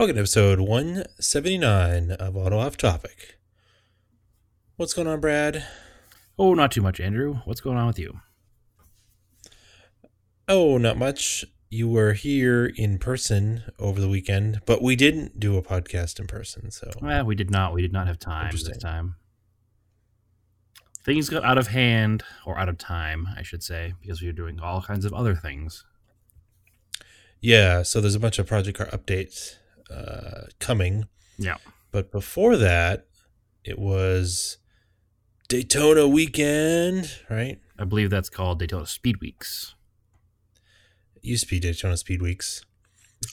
Welcome to episode 179 of Auto Off Topic. What's going on, Brad? Oh, not too much, Andrew. What's going on with you? Oh, not much. You were here in person over the weekend, but we didn't do a podcast in person, so Well, we did not. We did not have time this time. Things got out of hand, or out of time, I should say, because we were doing all kinds of other things. yeah, so there's a bunch of Project Car updates uh, coming. Yeah. But before that, it was Daytona weekend, right? I believe that's called Daytona Speed Weeks. It used to be Daytona Speed Weeks.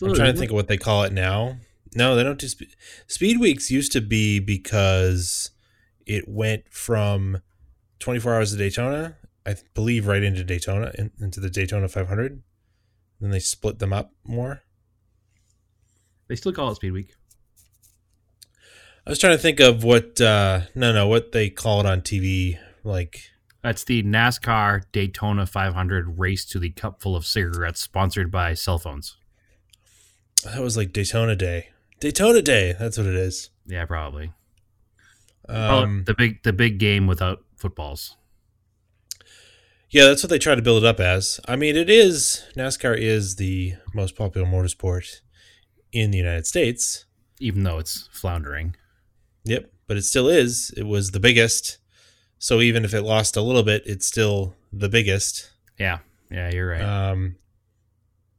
I'm trying to think of what they call it now. No, they don't do speed. Speed Weeks used to be because it went from 24 hours of Daytona, I believe, right into Daytona, in, into the Daytona 500. Then they split them up more. They still call it Speed Week. I was trying to think of what, uh, no, no, what they call it on TV. Like, That's the NASCAR Daytona 500 race to the cup full of cigarettes, sponsored by cell phones. that was like Daytona Day. Daytona Day, that's what it is. Yeah, probably. Call it Um, the big, the big game without footballs. yeah, that's what they try to build it up as. I mean, it is, NASCAR is the most popular motorsport in the United States. even though it's floundering. Yep, but it still is. It was the biggest. So even if it lost a little bit, it's still the biggest. Yeah, yeah, you're right. Um,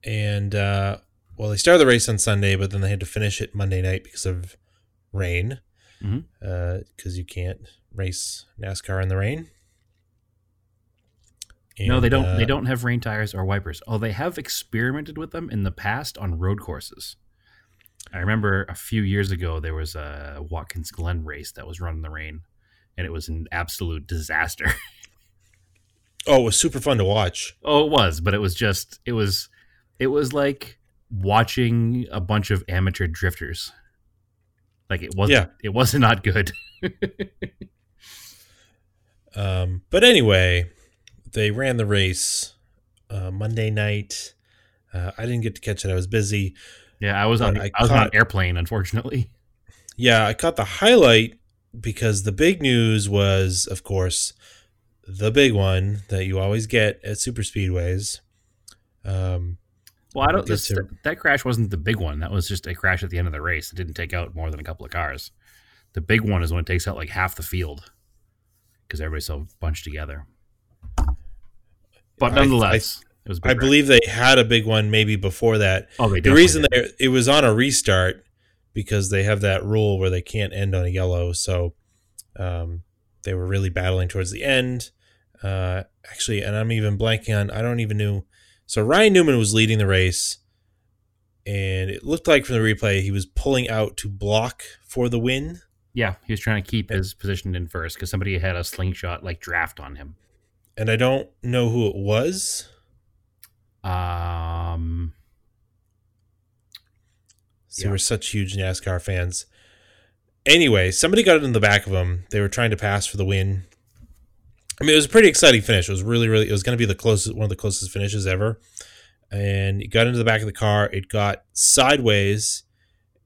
and uh, well, they started the race on Sunday, but then they had to finish it Monday night because of rain. Because you can't race NASCAR in the rain. no, they don't. uh, they don't have rain tires or wipers. Oh, they have experimented with them in the past on road courses. I remember a few years ago there was a Watkins Glen race that was run in the rain, and it was an absolute disaster. Oh, it was super fun to watch. oh, it was, but it was just it was it was like watching a bunch of amateur drifters. Like it wasn't. Yeah. It wasn't not good. Um, but anyway, they ran the race uh, Monday night. Uh, I didn't get to catch it. I was busy. Yeah, I was on. I I, was on an airplane, unfortunately. Yeah, I caught the highlight because the big news was, of course, the big one that you always get at super speedways. Um, Well, I don't. This, to- that crash wasn't the big one. That was just a crash at the end of the race. It didn't take out more than a couple of cars. The big one is when it takes out like half the field because everybody's so bunched together. But nonetheless, it was. I believe they had a big one maybe before that. Oh, they The reason did. they it was on a restart because they have that rule where they can't end on a yellow. So um, they were really battling towards the end. Uh, actually, and I'm even blanking on. I don't even know. So Ryan Newman was leading the race, and it looked like from the replay he was pulling out to block for the win. Yeah, he was trying to keep his position in first because somebody had a slingshot like draft on him. And I don't know who it was. Um, So Yeah. we're such huge NASCAR fans. Anyway, somebody got in the back of him. They were trying to pass for the win. I mean, it was a pretty exciting finish. It was really, really. It was going to be the closest, one of the closest finishes ever. And he got into the back of the car. It got sideways,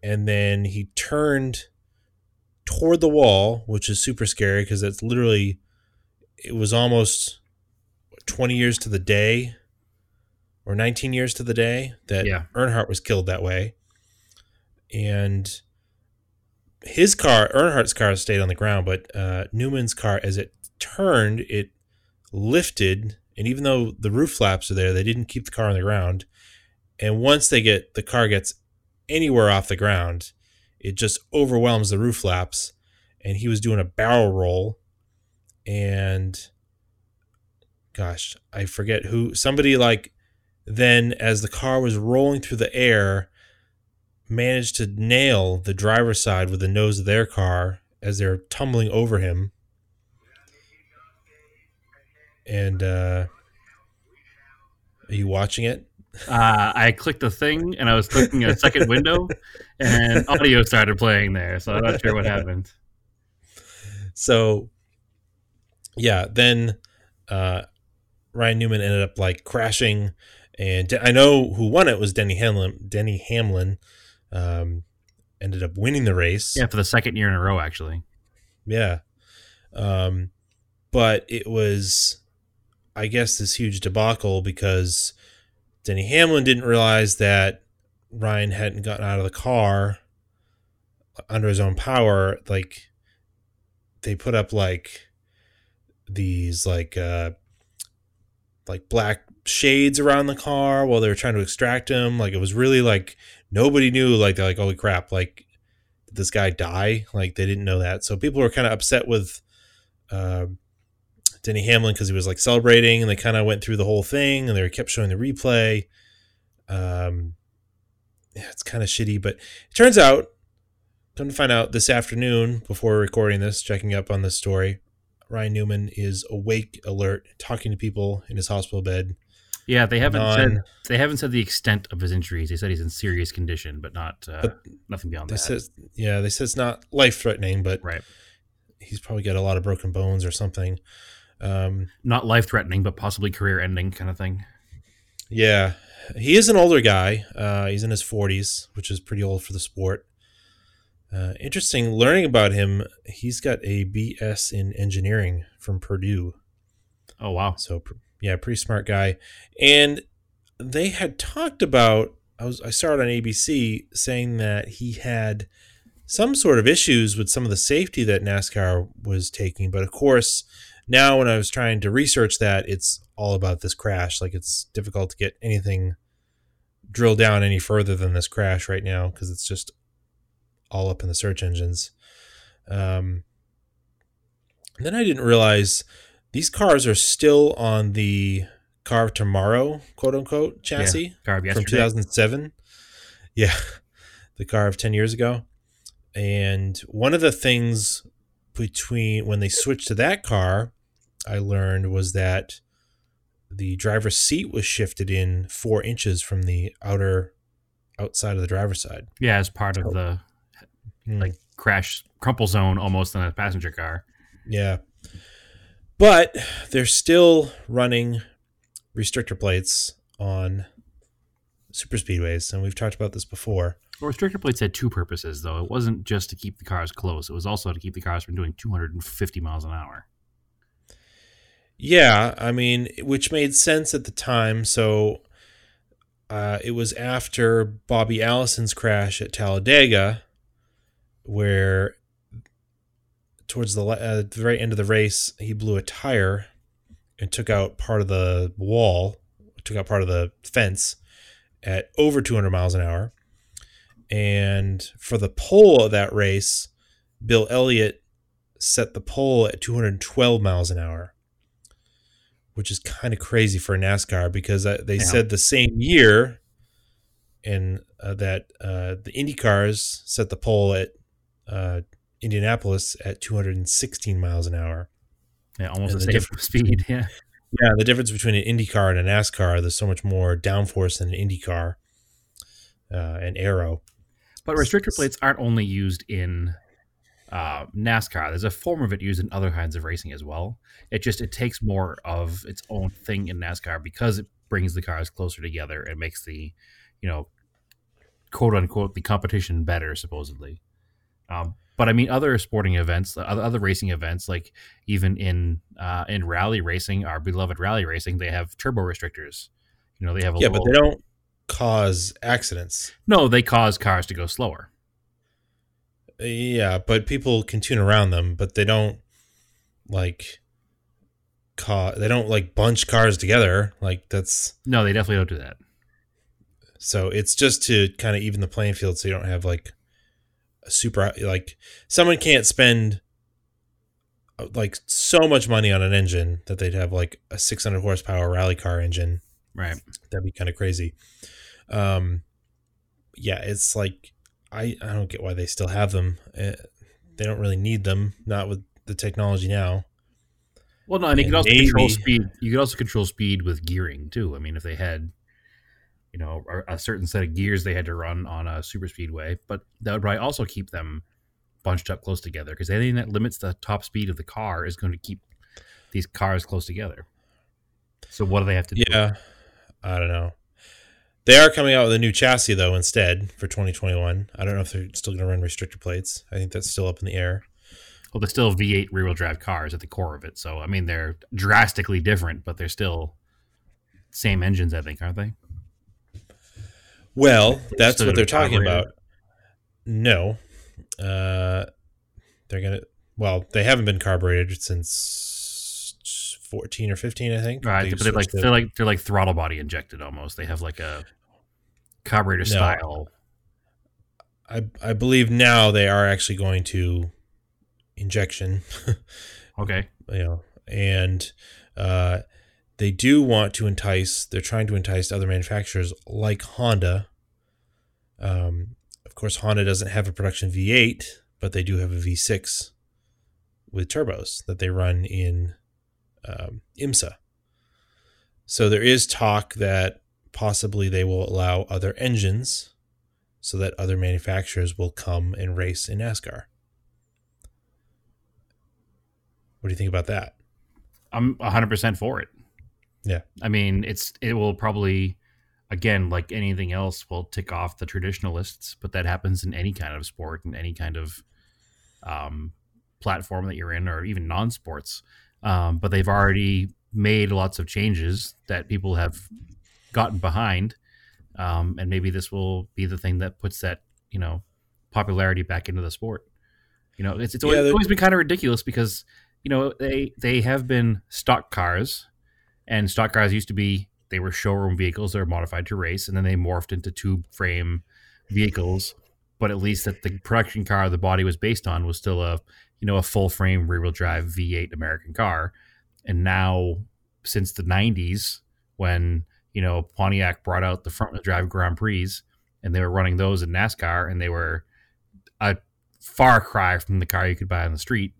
and then he turned toward the wall, which is super scary because it's literally. It was almost twenty years to the day, or nineteen years to the day that Yeah. Earnhardt was killed that way and his car, Earnhardt's car, stayed on the ground, but uh, Newman's car, as it turned, it lifted, and even though the roof flaps are there, they didn't keep the car on the ground. And once they get the car gets anywhere off the ground, it just overwhelms the roof flaps, and he was doing a barrel roll, and gosh, I forget who somebody like then as the car was rolling through the air managed to nail the driver's side with the nose of their car as they're tumbling over him. And uh are you watching it? uh, I clicked the thing and I was clicking a second window, and audio started playing there. So I'm not sure what happened. So yeah, then uh Ryan Newman ended up like crashing and I know who won it was Denny Hamlin Denny Hamlin. Um ended up winning the race. Yeah, for the second year in a row, actually. Yeah. Um, but it was, I guess, this huge debacle because Denny Hamlin didn't realize that Ryan hadn't gotten out of the car under his own power. Like, they put up like these like uh like black shades around the car while they were trying to extract him. Like it was really like nobody knew like they're like holy crap like did this guy die? Like they didn't know that. So people were kind of upset with uh, denny hamlin because he was like celebrating and they kind of went through the whole thing and they kept showing the replay. Um yeah, it's kind of shitty but it turns out come to find out this afternoon before recording this checking up on this story Ryan Newman is awake, alert, talking to people in his hospital bed. Yeah, they haven't non, said they haven't said the extent of his injuries. They said he's in serious condition, but not uh, but nothing beyond that. Said, yeah, they said it's not life threatening, but right. he's probably got a lot of broken bones or something. Um, not life threatening, but possibly career ending kind of thing. Yeah, he is an older guy. Uh, he's in his forties, which is pretty old for the sport. Uh, interesting learning about him. He's got a BS in engineering from Purdue. Oh wow! So yeah, pretty smart guy. And they had talked about. I was I saw it on ABC saying that he had some sort of issues with some of the safety that NASCAR was taking. But of course, now when I was trying to research that, it's all about this crash. Like it's difficult to get anything drill down any further than this crash right now because it's just all up in the search engines. Um, then I didn't realize these cars are still on the car of tomorrow, quote unquote, chassis yeah, from 2007. Yeah, the car of 10 years ago. And one of the things between when they switched to that car, I learned was that the driver's seat was shifted in four inches from the outer outside of the driver's side. Yeah, as part of the mm. like crash crumple zone almost in a passenger car. Yeah. But they're still running restrictor plates on super speedways, and we've talked about this before. Well, restrictor plates had two purposes, though. It wasn't just to keep the cars close; it was also to keep the cars from doing 250 miles an hour. Yeah, I mean, which made sense at the time. So uh, it was after Bobby Allison's crash at Talladega where towards the, uh, the very end of the race, he blew a tire and took out part of the wall, took out part of the fence at over 200 miles an hour. And for the pole of that race, Bill Elliott set the pole at 212 miles an hour, which is kind of crazy for NASCAR because uh, they yeah. said the same year and uh, that uh, the Indy cars set the pole at uh, Indianapolis at 216 miles an hour. Yeah, almost and the, the same speed. Yeah. Yeah, the difference between an Indy car and a NASCAR, there's so much more downforce than an Indy car uh, and aero. But restrictor plates aren't only used in uh, NASCAR. There's a form of it used in other kinds of racing as well. It just it takes more of its own thing in NASCAR because it brings the cars closer together and makes the, you know, quote unquote the competition better supposedly. Um, but I mean, other sporting events, other, other racing events, like even in uh, in rally racing, our beloved rally racing, they have turbo restrictors. You know, they have yeah, little, but they don't cause accidents. No, they cause cars to go slower. Yeah, but people can tune around them, but they don't like cause. They don't like bunch cars together. Like that's no, they definitely don't do that. So it's just to kind of even the playing field, so you don't have like a super like someone can't spend uh, like so much money on an engine that they'd have like a 600 horsepower rally car engine. Right. That'd be kind of crazy. Um yeah it's like i i don't get why they still have them. Uh, they don't really need them not with the technology now. Well no and, and you could also maybe, control speed. You could also control speed with gearing too. I mean if they had you know a certain set of gears they had to run on a super speedway but that would probably also keep them bunched up close together because anything that limits the top speed of the car is going to keep these cars close together so what do they have to do yeah i don't know They are coming out with a new chassis though instead for 2021. I don't know if they're still going to run restrictor plates. I think that's still up in the air. Well, they're still V8 rear wheel drive cars at the core of it. So, I mean, they're drastically different, but they're still same engines, I think, aren't they? Well, that's what they're talking about. No. Uh, they're going to, well, they haven't been carbureted since 14 or 15, I think. Right, They but they're like to- they're like they're like throttle body injected almost. They have like a carburetor No. style. I, I believe now they are actually going to injection. Okay, you know, and uh, they do want to entice. They're trying to entice other manufacturers like Honda. Um, of course, Honda doesn't have a production V8, but they do have a V6 with turbos that they run in um, IMSA. So there is talk that possibly they will allow other engines, so that other manufacturers will come and race in NASCAR. What do you think about that? I'm 100 percent for it. Yeah. I mean, it's it will probably again like anything else will tick off the traditionalists, but that happens in any kind of sport and any kind of um, platform that you're in, or even non-sports. Um, but they've already made lots of changes that people have gotten behind, um, and maybe this will be the thing that puts that you know popularity back into the sport. You know, it's it's always, Yeah, the- always been kind of ridiculous because you know they they have been stock cars, and stock cars used to be they were showroom vehicles that were modified to race, and then they morphed into tube frame vehicles. But at least that the production car the body was based on was still a you know a full frame rear wheel drive V8 American car, and now since the 90s when you know Pontiac brought out the front wheel drive Grand Prix and they were running those in NASCAR and they were a far cry from the car you could buy on the street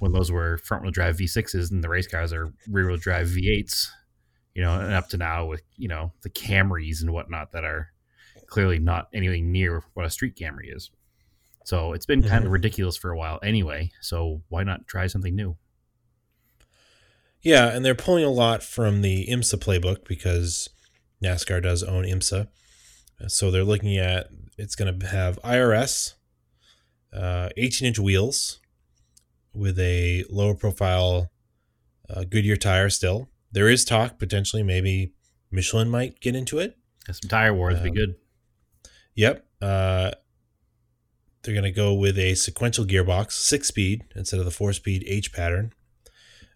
when those were front wheel drive V6s and the race cars are rear wheel drive V8s you know and up to now with you know the Camrys and whatnot that are clearly not anything near what a street Camry is. So it's been kind of ridiculous for a while anyway so why not try something new? Yeah, and they're pulling a lot from the IMSA playbook because NASCAR does own IMSA. So they're looking at it's going to have IRS, uh, 18 inch wheels with a lower profile uh, Goodyear tire still. There is talk potentially maybe Michelin might get into it. some tire wars would be Um, good Yep. Uh, they're going to go with a sequential gearbox, six speed instead of the four speed H pattern.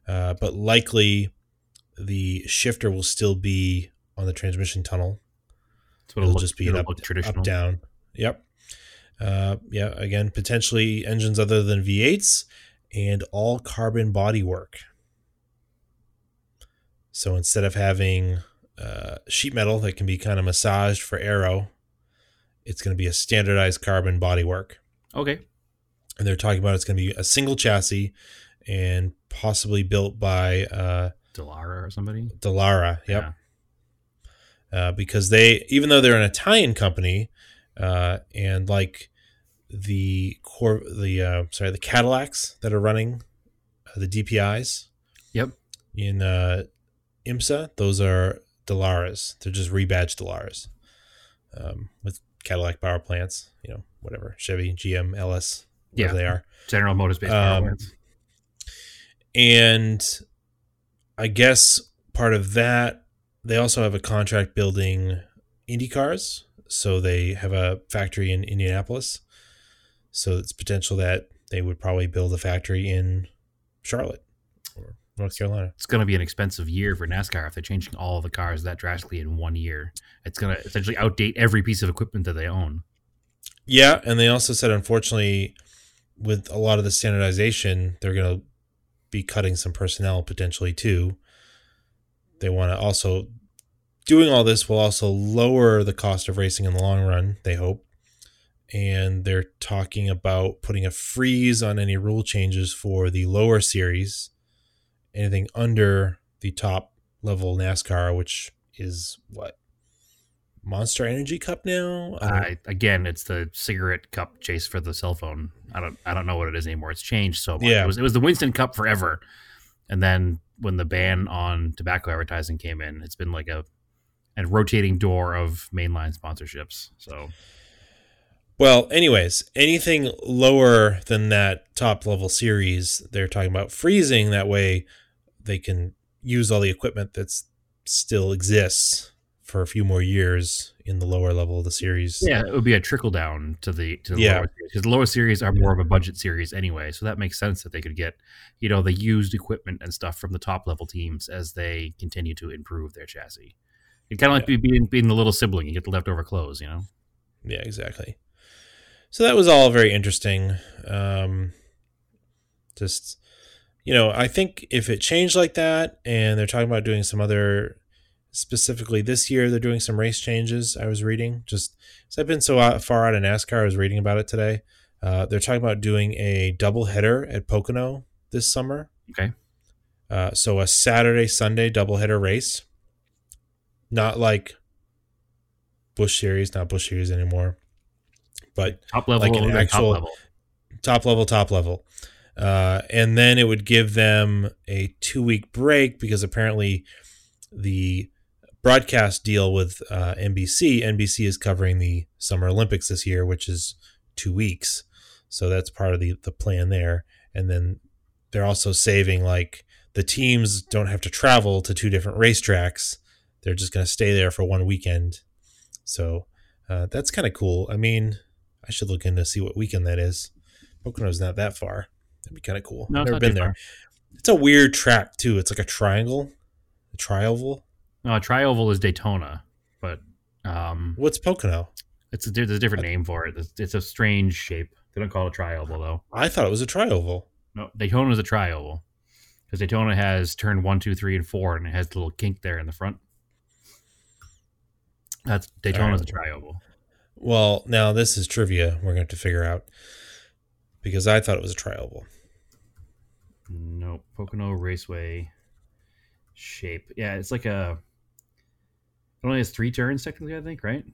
Uh, but likely the shifter will still be on the transmission tunnel. What It'll it'll, just be it'll up, look traditional. up down. Yep. Uh, yeah. Again, potentially engines other than V8s and all carbon bodywork. So instead of having uh, sheet metal that can be kind of massaged for aero, it's going to be a standardized carbon bodywork. Okay. And they're talking about it's going to be a single chassis and possibly built by uh, Dallara or somebody. Dallara. Yep. Yeah. uh, because they even though they're an Italian company uh, and like the core the uh, sorry the Cadillacs that are running uh, the DPIs Yep. in uh, IMSA those are Dallaras they're just rebadged Dallaras um, with Cadillac power plants you know whatever Chevy GM LS whatever Yeah. they are General Motors based power Um, plants. and I guess part of that, they also have a contract building Indy cars. So they have a factory in Indianapolis. So it's potential that they would probably build a factory in Charlotte or North Carolina. It's going to be an expensive year for NASCAR if they're changing all the cars that drastically in one year. It's going to essentially outdate every piece of equipment that they own. Yeah, and they also said unfortunately, with a lot of the standardization, they're going to be cutting some personnel potentially too. They want to also doing all this will also lower the cost of racing in the long run. They hope, and they're talking about putting a freeze on any rule changes for the lower series, anything under the top level NASCAR, which is what Monster Energy Cup now. I again, it's the cigarette cup chase for the cell phone. I don't I don't know what it is anymore. It's changed so much. Yeah. It was it was the Winston Cup forever, and then when the ban on tobacco advertising came in, it's been like a and rotating door of mainline sponsorships. So Well, anyways, anything lower than that top level series, they're talking about freezing. That way, they can use all the equipment that still exists for a few more years in the lower level of the series. yeah, it would be a trickle down to the to the Yeah. lower series because the lower series are more of a budget series anyway. So that makes sense that they could get you know the used equipment and stuff from the top level teams as they continue to improve their chassis. It kind of like being being the little sibling. You get the leftover clothes, you know. Yeah, exactly. So that was all very interesting. Um, just, you know, I think if it changed like that, and they're talking about doing some other, specifically this year, they're doing some race changes. I was reading just, I've been so out, far out of NASCAR. I was reading about it today. Uh, they're talking about doing a double header at Pocono this summer. Okay. Uh, so a Saturday Sunday double header race, not like Busch Series, not Busch Series anymore, but Top level, Like an actual- top level. top level, top level. Uh, and then it would give them a two week break because apparently the broadcast deal with uh, NBC, NBC is covering the Summer Olympics this year, which is two weeks. So that's part of the, the plan there. And then they're also saving like the teams don't have to travel to two different racetracks. They're just going to stay there for one weekend. So uh, that's kind of cool. I mean, I should look into see what weekend that is. Pocono's not that far. That'd be kind of cool. No, Never been there. far. It's a weird track too. It's like a triangle, a trioval. No, a trioval is Daytona, but um, What's Pocono? it's a, there's a different name for it. It's, it's a strange shape. They don't call it a trioval though. I thought it was a trioval. No, Daytona is a trioval because Daytona has turn one, two, three, and four, and it has the little kink there in the front. That's Daytona is a trioval. Well, now this is trivia. We're going to have to figure out because I thought it was a trioval. No, Pocono Raceway shape. Yeah, it's like a. It only has three turns technically, I think, right?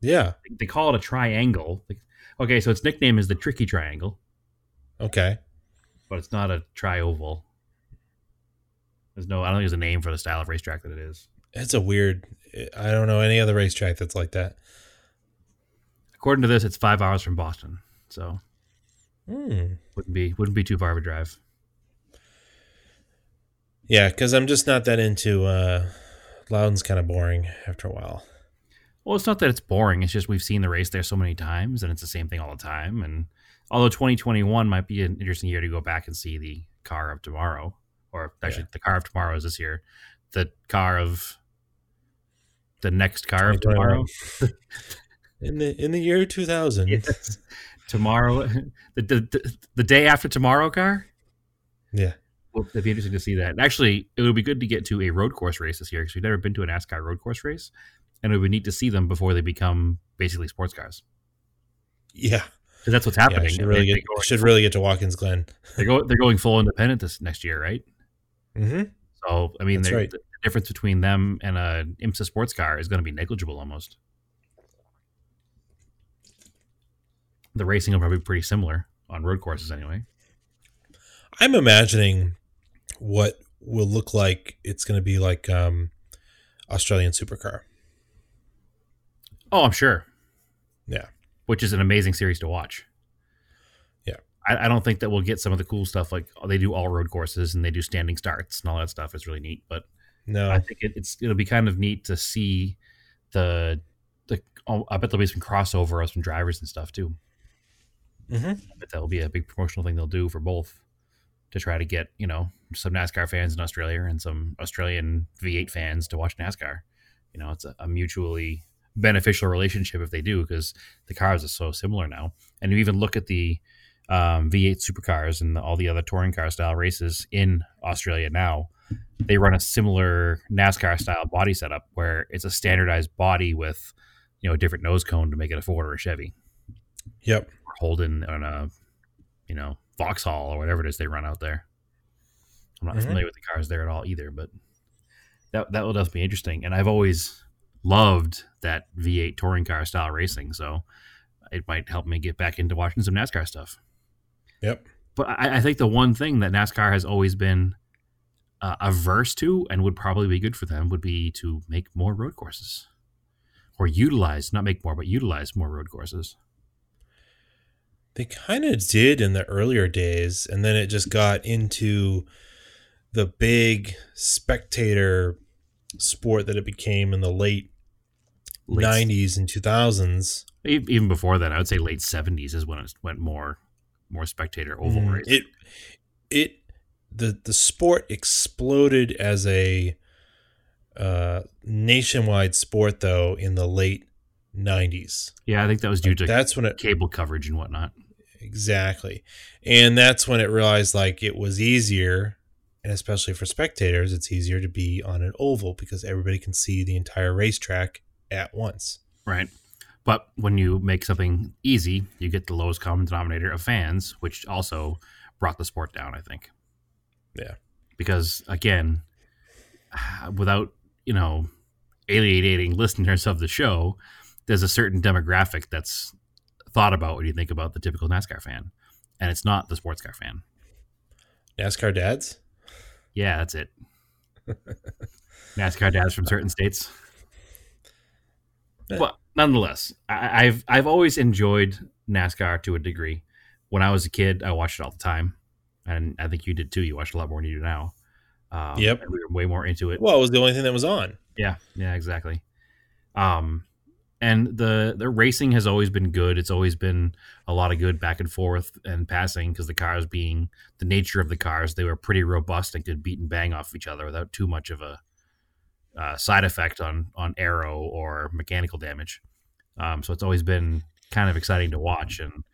Yeah. They call it a triangle. Okay, so its nickname is the Tricky Triangle, Okay. but it's not a trioval. There's no. I don't think there's a name for the style of racetrack that it is. It's a weird. I don't know any other racetrack that's like that. According to this, it's five hours from Boston, so Hmm. wouldn't be wouldn't be too far of a drive. Yeah, because I'm just not that into. uh Loudon's kind of boring after a while. Well, it's not that it's boring. It's just we've seen the race there so many times, and it's the same thing all the time. And although 2021 might be an interesting year to go back and see the car of tomorrow, or actually the car of tomorrow is this year, the car of the next car of tomorrow. in the in the year 2000. Yes. tomorrow, the, the the day after tomorrow car. Yeah. Well, it'd be interesting to see that. Actually, it would be good to get to a road course race this year because we've never been to a NASCAR road course race, and it would be neat to see them before they become basically sports cars. Yeah. Because that's what's Yeah, happening. should really They- get they should really get to Watkins Glen. They're going. They're going full independent this next year, right? Mm-hmm. So I mean, right. the difference between them and a IMSA sports car is going to be negligible almost. The racing will probably be pretty similar on road courses anyway. I'm imagining what will look like it's going to be like um, Australian supercar. Oh, I'm sure. Yeah. Which is an amazing series to watch. Yeah. I, I don't think that we'll get some of the cool stuff like they do all road courses and they do standing starts and all that stuff. It's really neat, but No, I think it, it's it'll be kind of neat to see the the. Oh, I bet there'll be some crossover of some drivers and stuff too. Mhm. I bet that'll be a big promotional thing they'll do for both to try to get you know some NASCAR fans in Australia and some Australian V8 fans to watch NASCAR. You know, it's a, a mutually beneficial relationship if they do because the cars are so similar now. And you even look at the um, V8 supercars and all the other touring car style races in Australia now. They run a similar NASCAR style body setup where it's a standardized body with you know a different nose cone to make it a Ford or a Chevy yep. Holden on a you know Vauxhall or whatever it is they run out there. I'm not Mhm. familiar with the cars there at all either, but that that will definitely be interesting. And I've always loved that V8 touring car style racing, so it might help me get back into watching some NASCAR stuff. Yep. But I, I think the one thing that NASCAR has always been uh, averse to and would probably be good for them would be to make more road courses or utilize, not make more, but utilize more road courses. They kind of did in the earlier days, and then it just got into the big spectator sport that it became in the late, Late- 90s and 2000s. E- Even before that, I would say late seventies is when it went more, more spectator oval Mhm. race. It it the the sport exploded as a uh, nationwide sport though in the late 90s. yeah, I think that was due to That's when it cable coverage and whatnot. exactly. And that's when it realized like it was easier and especially for spectators it's easier to be on an oval because everybody can see the entire racetrack at once. Right. But when you make something easy, you get the lowest common denominator of fans, which also brought the sport down, I think. Yeah. Because again, without, you know, alienating listeners of the show, there's a certain demographic that's thought about when you think about the typical NASCAR fan. And it's not the sports car fan. NASCAR dads? Yeah, that's it. NASCAR dads from certain states. But nonetheless, I, I've I've always enjoyed NASCAR to a degree. When I was a kid, I watched it all the time, and I think you did too. You watched a lot more than you do now. Um, Yep. we were way more into it. Well, it was the only thing that was on. Yeah, yeah, exactly. Um, and the the racing has always been good. It's always been a lot of good back and forth and passing because the cars being the nature of the cars, they were pretty robust and could beat and bang off each other without too much of a uh, side effect on on aero or mechanical damage. Um, so it's always been kind of exciting to watch. And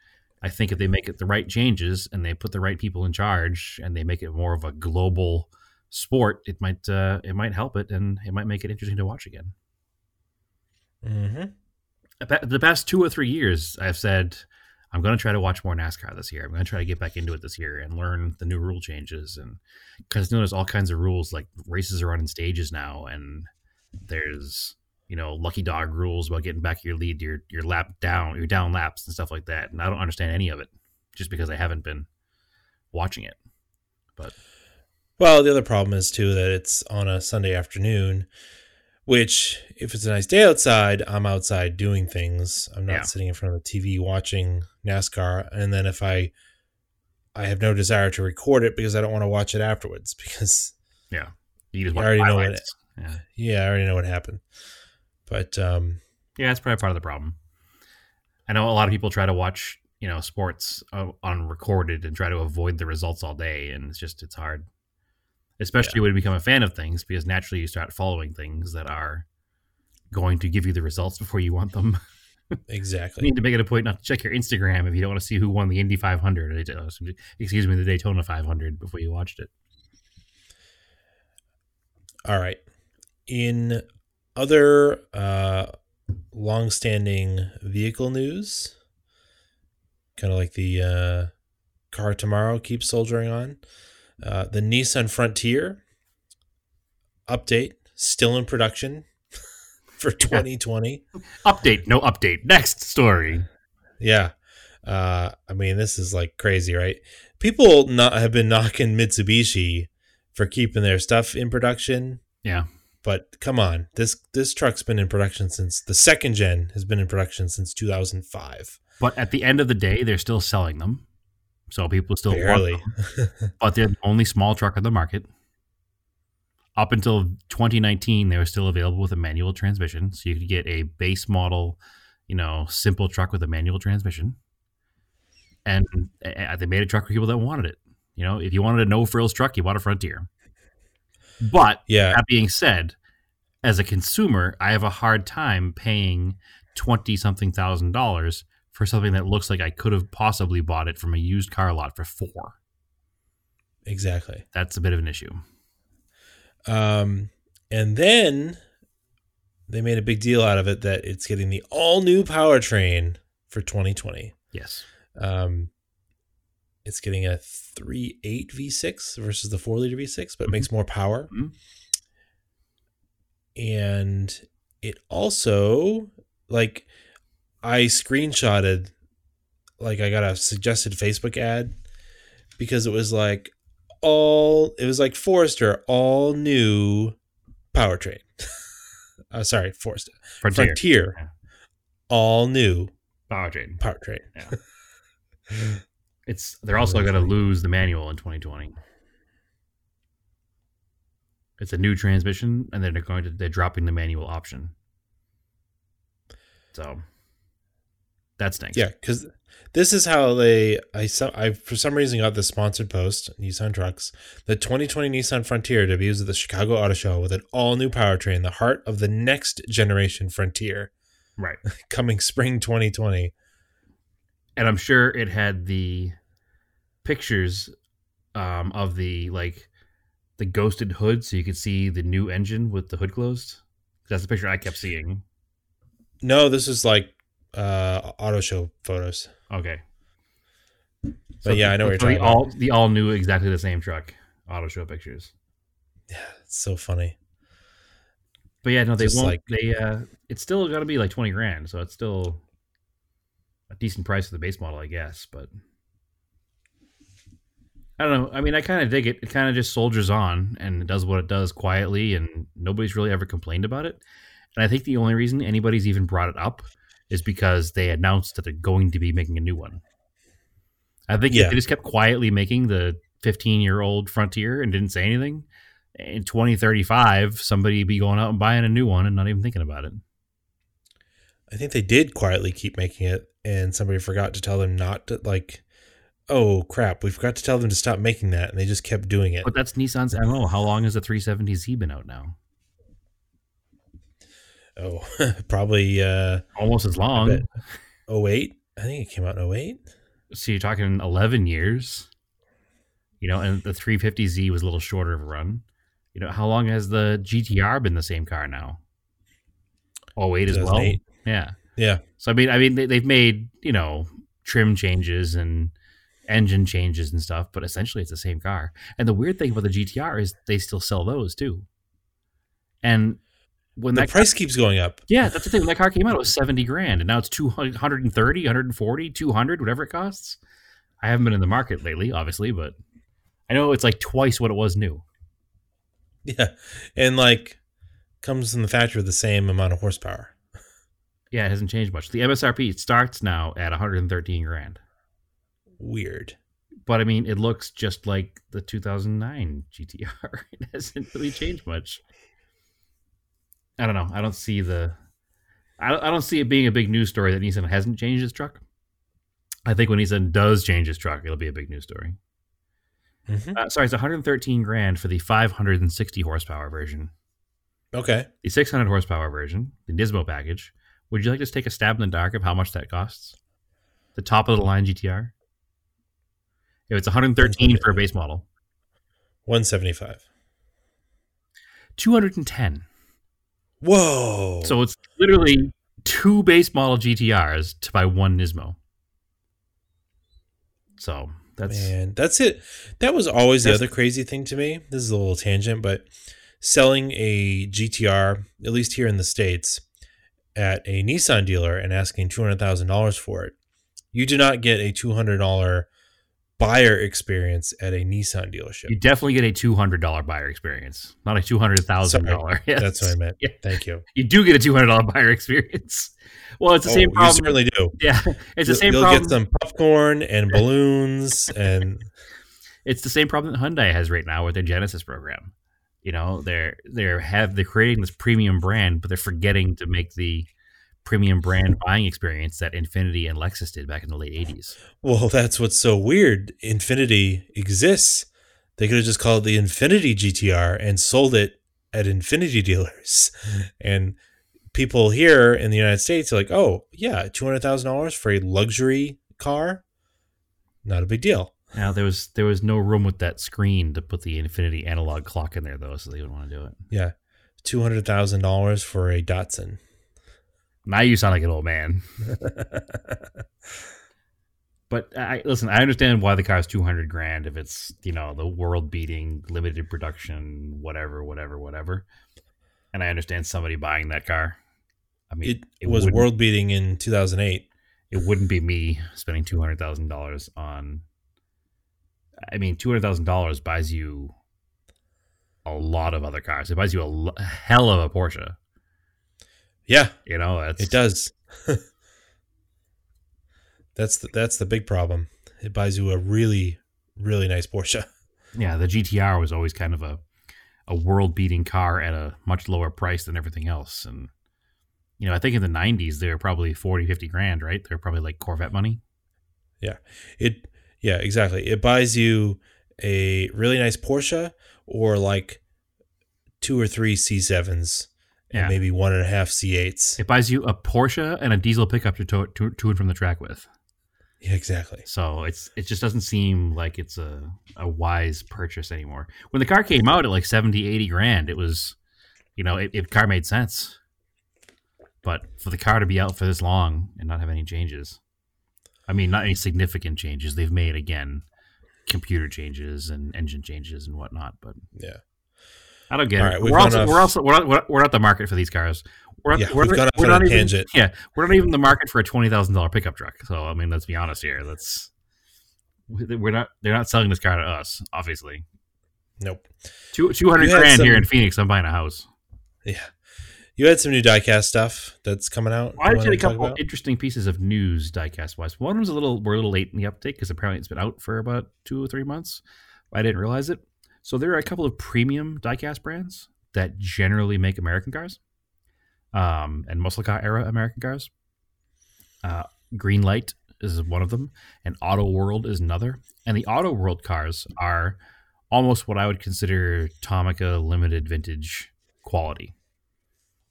I think if they make it the right changes and they put the right people in charge and they make it more of a global sport, it might uh, it might help it and it might make it interesting to watch again. Mm-hmm. The past two or three years, I've said I'm going to try to watch more NASCAR this year. I'm going to try to get back into it this year and learn the new rule changes. And because you know, there's all kinds of rules, like races are run in stages now, and there's you know lucky dog rules about getting back your lead, your your lap down, your down laps and stuff like that. And I don't understand any of it just because I haven't been watching it. But Well, the other problem is too that it's on a Sunday afternoon, which if it's a nice day outside, I'm outside doing things. I'm not Yeah. sitting in front of the TV watching NASCAR. And then if I I have no desire to record it because I don't want to watch it afterwards because yeah, you just I already know what. Yeah. yeah, I already know what happened. But um Yeah, that's probably part of the problem. I know a lot of people try to watch, you know, sports uh, on recorded and try to avoid the results all day, and it's just it's hard, especially when you become a fan of things because naturally you start following things that are going to give you the results before you want them. Exactly. you need to make it a point not to check your Instagram if you don't want to see who won the Indy 500, uh, excuse me, the Daytona 500 before you watched it. All right. In other uh, long-standing vehicle news, kind of like the uh, car tomorrow keeps soldiering on, uh, the Nissan Frontier update still in production for 2020. Update, no update. Next story. Yeah. Uh, I mean, this is like crazy, right? People not have been knocking Mitsubishi for keeping their stuff in production. Yeah. But come on, this this truck's been in production since the second gen has been in production since 2005. But at the end of the day, they're still selling them. So people still want Barely. but they're the only small truck on the market. Up until 2019, they were still available with a manual transmission, so you could get a base model, you know, simple truck with a manual transmission. And they made a truck for people that wanted it. You know, if you wanted a no frills truck, you bought a Frontier. But yeah. that being said, as a consumer, I have a hard time paying twenty something thousand dollars for something that looks like I could have possibly bought it from a used car lot for four. Exactly. That's a bit of an issue. Um, and then they made a big deal out of it that it's getting the all new powertrain for 2020. Yes. Um, it's getting a 3.8 V6 versus the 4 liter V6, but it makes more power. Mhm. And it also, like, I screenshotted, like, I got a suggested Facebook ad because it was like, all it was like Forester, all new powertrain. uh, sorry, Forester. Frontier, Frontier. Yeah. All new powertrain. powertrain. Yeah. It's they're also going to lose the manual in 2020. It's a new transmission, and then they're going to they're dropping the manual option. So that stinks. Yeah, because this is how they. I. I for some reason got the sponsored post. Nissan trucks. The 2020 Nissan Frontier debuts at the Chicago Auto Show with an all-new powertrain, the heart of the next generation Frontier, right. coming spring 2020. And I'm sure it had the pictures um, of the like the ghosted hood, so you could see the new engine with the hood closed. That's the picture I kept seeing. No, this is like uh auto show photos. Okay. But yeah, I know what you're talking all about. the all new, exactly the same truck. Auto show pictures. Yeah, it's so funny. But yeah, no, they Just won't. like- they uh, it's still got to be like twenty grand, so it's still a decent price for the base model, I guess. But I don't know. I mean, I kind of dig it. It kind of just soldiers on and it does what it does quietly, and nobody's really ever complained about it. And I think the only reason anybody's even brought it up is because they announced that they're going to be making a new one. I think Yeah. if they just kept quietly making the 15 year old Frontier and didn't say anything, in 2035, somebody would be going out and buying a new one and not even thinking about it. I think they did quietly keep making it, and somebody forgot to tell them not to like. Oh crap! We forgot to tell them to stop making that, and they just kept doing it. But that's Nissan's MO. How long has the 370Z been out now? Oh, probably uh, Almost as long. Oh eight, I think it came out in 08. So you're talking 11 years. You know, and the 350Z was a little shorter of a run. You know, how long has the GTR been the same car now? 08 as well. Yeah. Yeah, So I mean, I mean, they, they've made you know trim changes and engine changes and stuff, but essentially it's the same car. And the weird thing about the GTR is they still sell those too. And when the that price keeps going up. yeah, that's the thing. When that car came out, it was 70 grand, and now it's 200, 130, 140, 200, whatever it costs. I haven't been in the market lately, obviously, but I know it's like twice what it was new. Yeah, and like comes in the factory with the same amount of horsepower. Yeah, it hasn't changed much. The MSRP starts now at 113 grand. Weird. But I mean, it looks just like the 2009 GTR. It hasn't really changed much. I don't know. I don't see the. I don't, I don't see it being a big news story that Nissan hasn't changed his truck. I think when Nissan does change his truck, it'll be a big news story. Mhm. Uh, sorry, it's 113 grand for the 560 horsepower version. Okay. The 600 horsepower version, the Nismo package. Would you like to take a stab in the dark of how much that costs? The top of the line GTR. If it's 113 for a base model, 175. 210. Whoa. So it's literally two base model GTRs to buy one Nismo. So that's Man, that's it. That was always the other crazy thing to me. This is a little tangent, but selling a GTR, at least here in the States, at a Nissan dealer and asking $200,000 for it, you do not get a $200 buyer experience at a Nissan dealership. you definitely get a $200 buyer experience, not a $200,000. Yes. That's what I meant. Yeah. Thank you. You do get a $200 buyer experience. Well, it's the Oh, same you problem. certainly do. yeah, it's the same You'll problem. get some popcorn and balloons and it's the same problem that Hyundai has right now with their Genesis program. You know, they're they're have they're creating this premium brand, but they're forgetting to make the premium brand buying experience that Infiniti and Lexus did back in the late '80s. Well, that's what's so weird. Infiniti exists. They could have just called it the Infiniti GTR and sold it at Infiniti dealers. And people here in the United States are like, oh, yeah, $200,000 for a luxury car? Not a big deal. Now there was there was no room with that screen to put the Infiniti analog clock in there though, so they would want to do it. Yeah. $200,000 for a Datsun. Now you sound like an old man. But I listen. I understand why the car is two hundred grand if it's you know the world beating limited production whatever whatever whatever. And I understand somebody buying that car. I mean, It, it was world beating in 2008. it wouldn't be me spending two hundred thousand dollars on I mean, two hundred thousand dollars buys you a lot of other cars. It buys you a, l- a hell of a Porsche. Yeah, You know, that's it does. that's the, that's the big problem. It buys you a really really nice Porsche. yeah. The GTR was always kind of a a world beating car at a much lower price than everything else, and you know, I think in the '90s they were probably 40, 50 grand, right? They were probably like Corvette money. Yeah. It yeah, exactly. It buys you a really nice Porsche or like two or three C7s Yeah. and maybe one and a half C8s. It buys you a Porsche and a diesel pickup to to, to, to and from the track with. Yeah, exactly. So it's it just doesn't seem like it's a, a wise purchase anymore. When the car came out at like 70, 80 grand, it was, you know, it, it car made sense. But for the car to be out for this long and not have any changes, I mean, not any significant changes. They've made again computer changes and engine changes and whatnot. But Yeah. I don't get All it. right, we're also off- we're also we're not, we're not- the market for these cars. We're not, Yeah, we're, we've off we're not even, tangent. Yeah, we're not even the market for a twenty thousand dollar pickup truck. So I mean, let's be honest here. Let's we're not they're not selling this car to us. Obviously, Nope. two two hundred grand here in Phoenix. I'm buying a house. Yeah. You had some new diecast stuff that's coming out. Well, I had a couple interesting pieces of news diecast wise. One was a little we're a little late in the update because apparently it's been out for about two or three months. I didn't realize it. So there are a couple of premium diecast brands that generally make American cars, um, and muscle car era American cars. Uh, Greenlight is one of them, and Auto World is another. And the Auto World cars are almost what I would consider Tomica limited vintage quality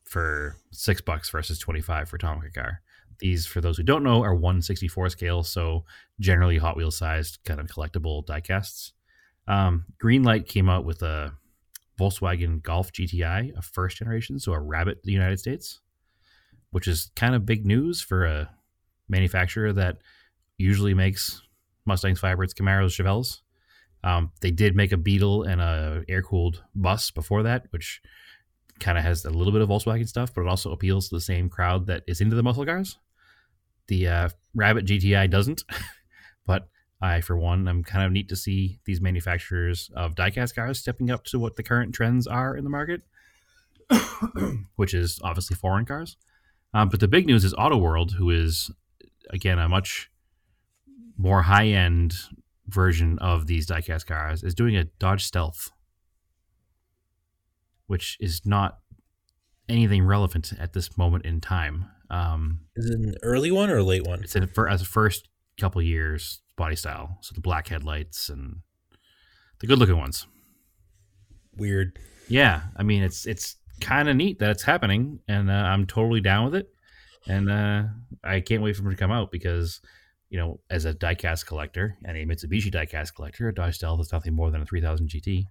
for six bucks versus 25 for Tomica car. These, for those who don't know, are 164 scale, so generally Hot Wheel sized kind of collectible diecasts. Um, Greenlight came out with a Volkswagen Golf GTI, a first generation, so a Rabbit, the United States, which is kind of big news for a manufacturer that usually makes Mustangs, Firebirds, Camaros, Chevelles. Um, they did make a Beetle and a air cooled bus before that, which kind of has a little bit of Volkswagen stuff, but it also appeals to the same crowd that is into the muscle cars. The uh, Rabbit GTI doesn't, but I, for one, am kind of neat to see these manufacturers of diecast cars stepping up to what the current trends are in the market, which is obviously foreign cars. Um, but the big news is Auto World, who is again a much more high end version of these diecast cars, is doing a Dodge Stealth, which is not anything relevant at this moment in time. Um, Is it an early one or a late one? it's in for as a first couple years body style, so the black headlights and the good looking ones. Weird. Yeah, I mean it's it's kind of neat that it's happening, and uh, I'm totally down with it. And uh, I can't wait for it to come out because, you know, as a diecast collector and a Mitsubishi diecast collector, a Dodge Stealth is nothing more than a 3000 GT,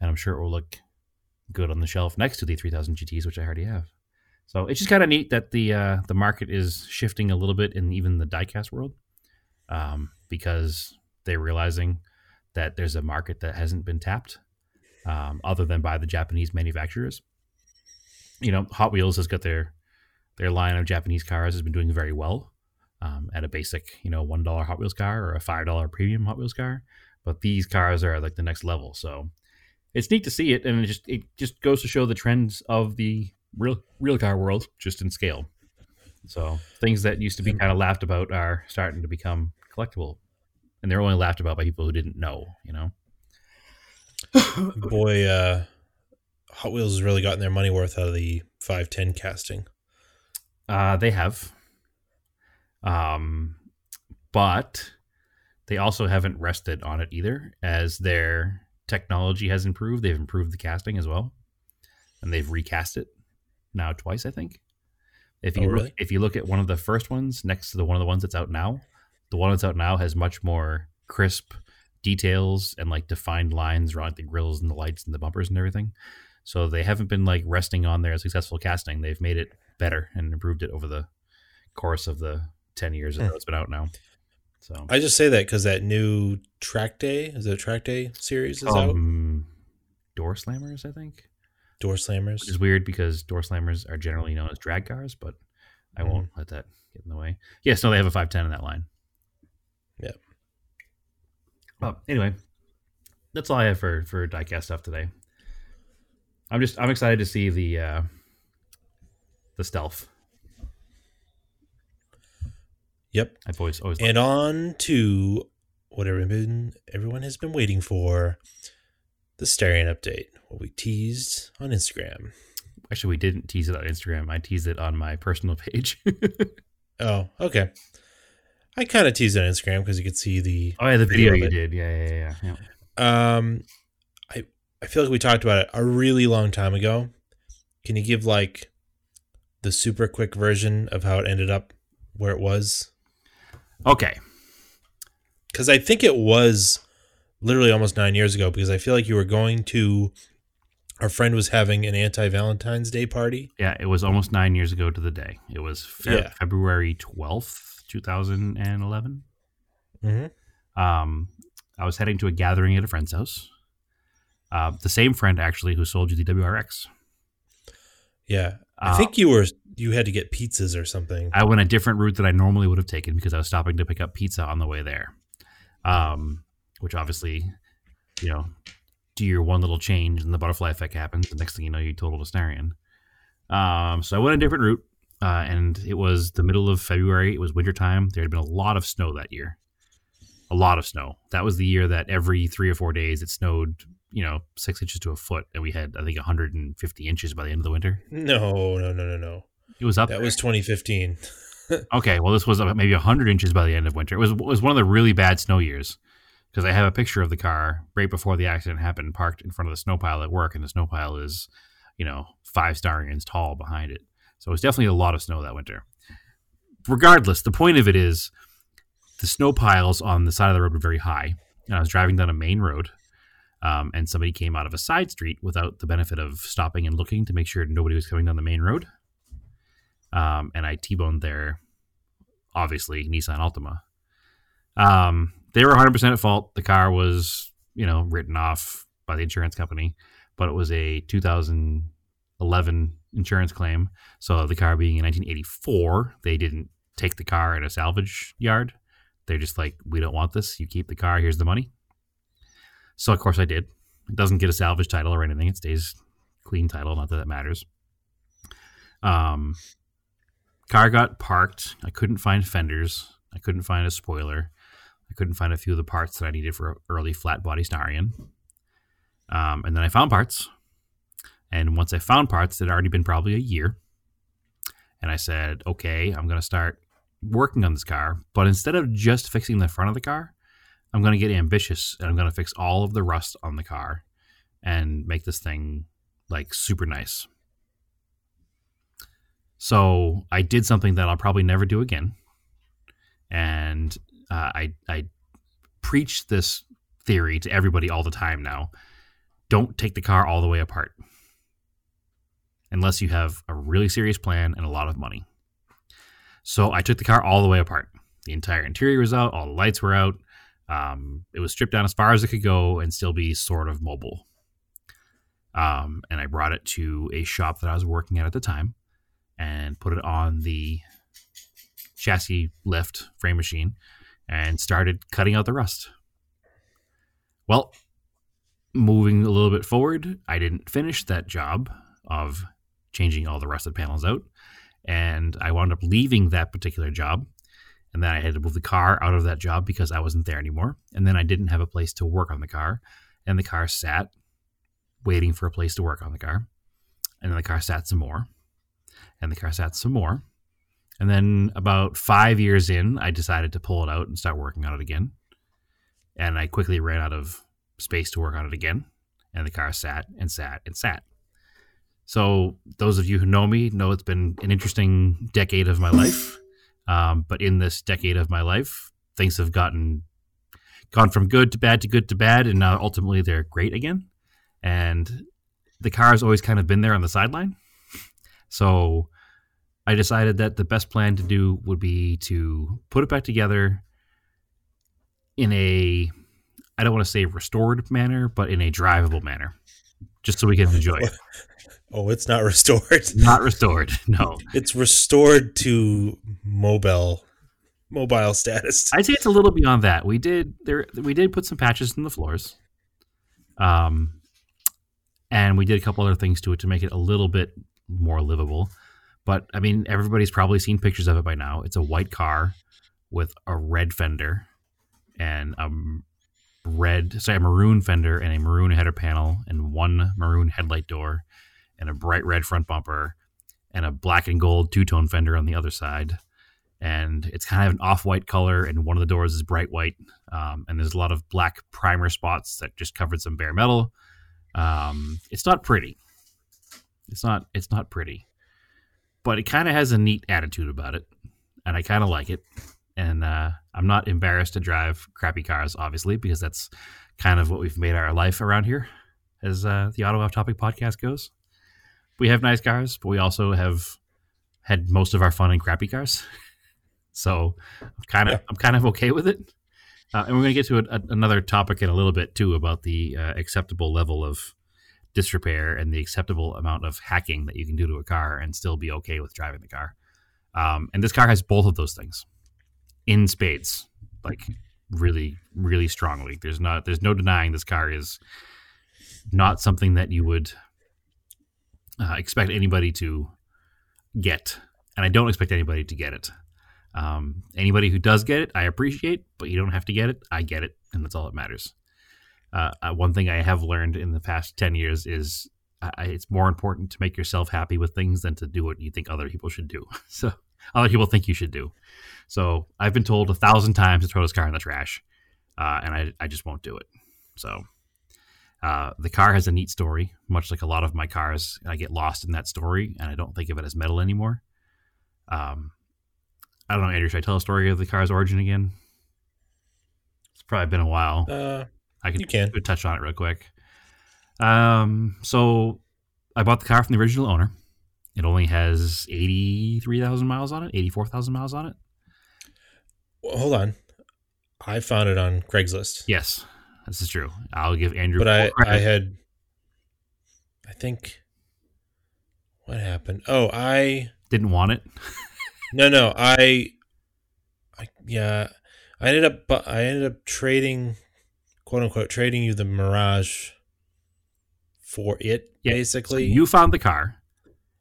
and I'm sure it will look good on the shelf next to the 3000 GTs, which I already have. So it's just kind of neat that the uh, the market is shifting a little bit in even the diecast world, um, because they're realizing that there's a market that hasn't been tapped um, other than by the Japanese manufacturers. You know, Hot Wheels has got their their line of Japanese cars has been doing very well um, at a basic, you know, one dollar Hot Wheels car or a five dollar premium Hot Wheels car. But these cars are like the next level, so it's neat to see it, and it just it just goes to show the trends of the real real car world just in scale. So things that used to be kind of laughed about are starting to become collectible, and they're only laughed about by people who didn't know. You know. Boy, uh, Hot Wheels has really gotten their money worth out of the 510 casting. Uh, they have. Um, but they also haven't rested on it either, as their technology has improved. They've improved the casting as well, and they've recast it now twice, I think. If you Oh, look, really? if you look at one of the first ones next to the one of the ones that's out now, the one that's out now has much more crisp details and like defined lines around the grills and the lights and the bumpers and everything. So they haven't been like resting on their successful casting. They've made it better and improved it over the course of the 10 years that Hmm. it's been out now. So I just say that because that new Track Day, is it a Track Day series is out? um, door slammers, I think. Door Slammers. Which is weird because door slammers are generally known as drag cars, but I Mm-hmm. won't let that get in the way. Yes, no, they have a 510 in that line. Yep. Well, anyway, that's all I have for for diecast stuff today. I'm just I'm excited to see the uh, the stealth. Yep. I've always always And on to what everyone, everyone has been waiting for the Starion update, what we teased on Instagram. actually we didn't tease it on Instagram. I teased it on my personal page. Oh, okay. I kind of teased it on Instagram because you could see the. oh yeah, the video, Video you did. Yeah, yeah, yeah. yeah. Um, I I feel like we talked about it a really long time ago. Can you give like the super quick version of how it ended up where it was? Okay. because I think it was literally almost nine years ago. Because I feel like you were going to, our friend was having an anti Valentine's Day party. Yeah, it was almost nine years ago to the day. It was Fe- Yeah. February twelfth, two thousand and eleven. Mm-hmm. Um, I was heading to a gathering at a friend's house. Uh, the same friend actually who sold you the WRX. Yeah, I Uh, think you were you had to get pizzas or something. I went a different route that I normally would have taken because I was stopping to pick up pizza on the way there. Um, which obviously, you know, do your one little change and the butterfly effect happens. The next thing you know, you're total a Starion. Um, so I went a different route, uh, and it was the middle of February. It was wintertime. There had been a lot of snow that year. A lot of snow. That was the year that every three or four days it snowed, you know, six inches to a foot, and we had I think 150 inches by the end of the winter. no, no, no, no, no. It was up. That there. was 2015. Okay, well, this was maybe 100 inches by the end of winter. It was it was one of the really bad snow years because I have a picture of the car right before the accident happened, parked in front of the snow pile at work, and the snow pile is, you know, five starions tall behind it. So it was definitely a lot of snow that winter. Regardless, the point of it is the snow piles on the side of the road were very high, and I was driving down a main road. Um, and somebody came out of a side street without the benefit of stopping and looking to make sure nobody was coming down the main road um, and I T-boned their obviously Nissan Altima. Um, they were 100% at fault. The car was, you know, written off by the insurance company, but it was a 2011 insurance claim. So the car being in 1984, they didn't take the car at a salvage yard. They're just like, we don't want this. You keep the car. Here's the money. So of course I did. It doesn't get a salvage title or anything. It stays clean title. Not that that matters. Um, car got parked. I couldn't find fenders. I couldn't find a spoiler. I couldn't find a few of the parts that I needed for early flat body Starion. Um, and then I found parts. And once I found parts, it had already been probably a year. And I said, okay, I'm going to start working on this car. But instead of just fixing the front of the car, I'm going to get ambitious and I'm going to fix all of the rust on the car and make this thing like super nice. So I did something that I'll probably never do again, and uh, I I preach this theory to everybody all the time now. Don't take the car all the way apart unless you have a really serious plan and a lot of money. So I took the car all the way apart. The entire interior was out, all the lights were out. Um, it was stripped down as far as it could go and still be sort of mobile. Um, and I brought it to a shop that I was working at at the time and put it on the chassis lift frame machine and started cutting out the rust. Well, moving a little bit forward, I didn't finish that job of changing all the rusted panels out. And I wound up leaving that particular job. And then I had to move the car out of that job because I wasn't there anymore. And then I didn't have a place to work on the car. And the car sat waiting for a place to work on the car. And then the car sat some more. And the car sat some more. And then about five years in, I decided to pull it out and start working on it again. And I quickly ran out of space to work on it again. And the car sat and sat and sat. So, those of you who know me know it's been an interesting decade of my life. Um, but in this decade of my life, things have gotten gone from good to bad to good to bad, and now ultimately they're great again. And the car has always kind of been there on the sideline. So I decided that the best plan to do would be to put it back together in a, I don't want to say restored manner, but in a drivable manner, just so we can enjoy it. Oh, it's not restored. Not restored, no. It's restored to mobile. mobile status. I'd say it's a little beyond that. We did there. We did put some patches in the floors, um, and we did a couple other things to it to make it a little bit more livable. But I mean, everybody's probably seen pictures of it by now. It's a white car with a red fender and a red, sorry, a maroon fender and a maroon header panel and one maroon headlight door and a bright red front bumper and a black and gold two tone fender on the other side. And it's kind of an off white color, and one of the doors is bright white. Um, and there's a lot of black primer spots that just covered some bare metal. Um, it's not pretty. It's not. It's not pretty, but it kind of has a neat attitude about it, and I kind of like it. And uh, I'm not embarrassed to drive crappy cars, obviously, because that's kind of what we've made our life around here, as uh, the Auto Off Topic podcast goes. We have nice cars, but we also have had most of our fun in crappy cars. So I'm kind of. I'm kind of okay with it. Uh, and we're going to get to a, a, another topic in a little bit too about the uh, acceptable level of disrepair and the acceptable amount of hacking that you can do to a car and still be okay with driving the car. Um, and this car has both of those things in spades, like really, really strongly. There's not, there's no denying this car is not something that you would uh, expect anybody to get, and I don't expect anybody to get it. Um, anybody who does get it, I appreciate, but you don't have to get it. I get it, and that's all that matters. Uh, uh, one thing I have learned in the past 10 years is it's more important to make yourself happy with things than to do what you think other people should do. So, other people think you should do. So, I've been told a thousand times to throw this car in the trash, uh, and I, I just won't do it. So, uh, the car has a neat story, much like a lot of my cars. I get lost in that story, and I don't think of it as metal anymore. Um, I don't know, Andrew. Should I tell a story of the car's origin again? It's probably been a while. Uh, I could, you can. touch on it real quick. Um, so I bought the car from the original owner. It only has eighty three thousand miles on it, eighty four thousand miles on it. well, hold on. I found it on Craigslist, Yes, this is true. I'll give Andrew. but I credit. I had. I think. What happened? Oh, I didn't want it. no no I. I yeah, I ended up I ended up trading, quote unquote, trading you the Mirage. For it, Yeah, So basically. you found the car.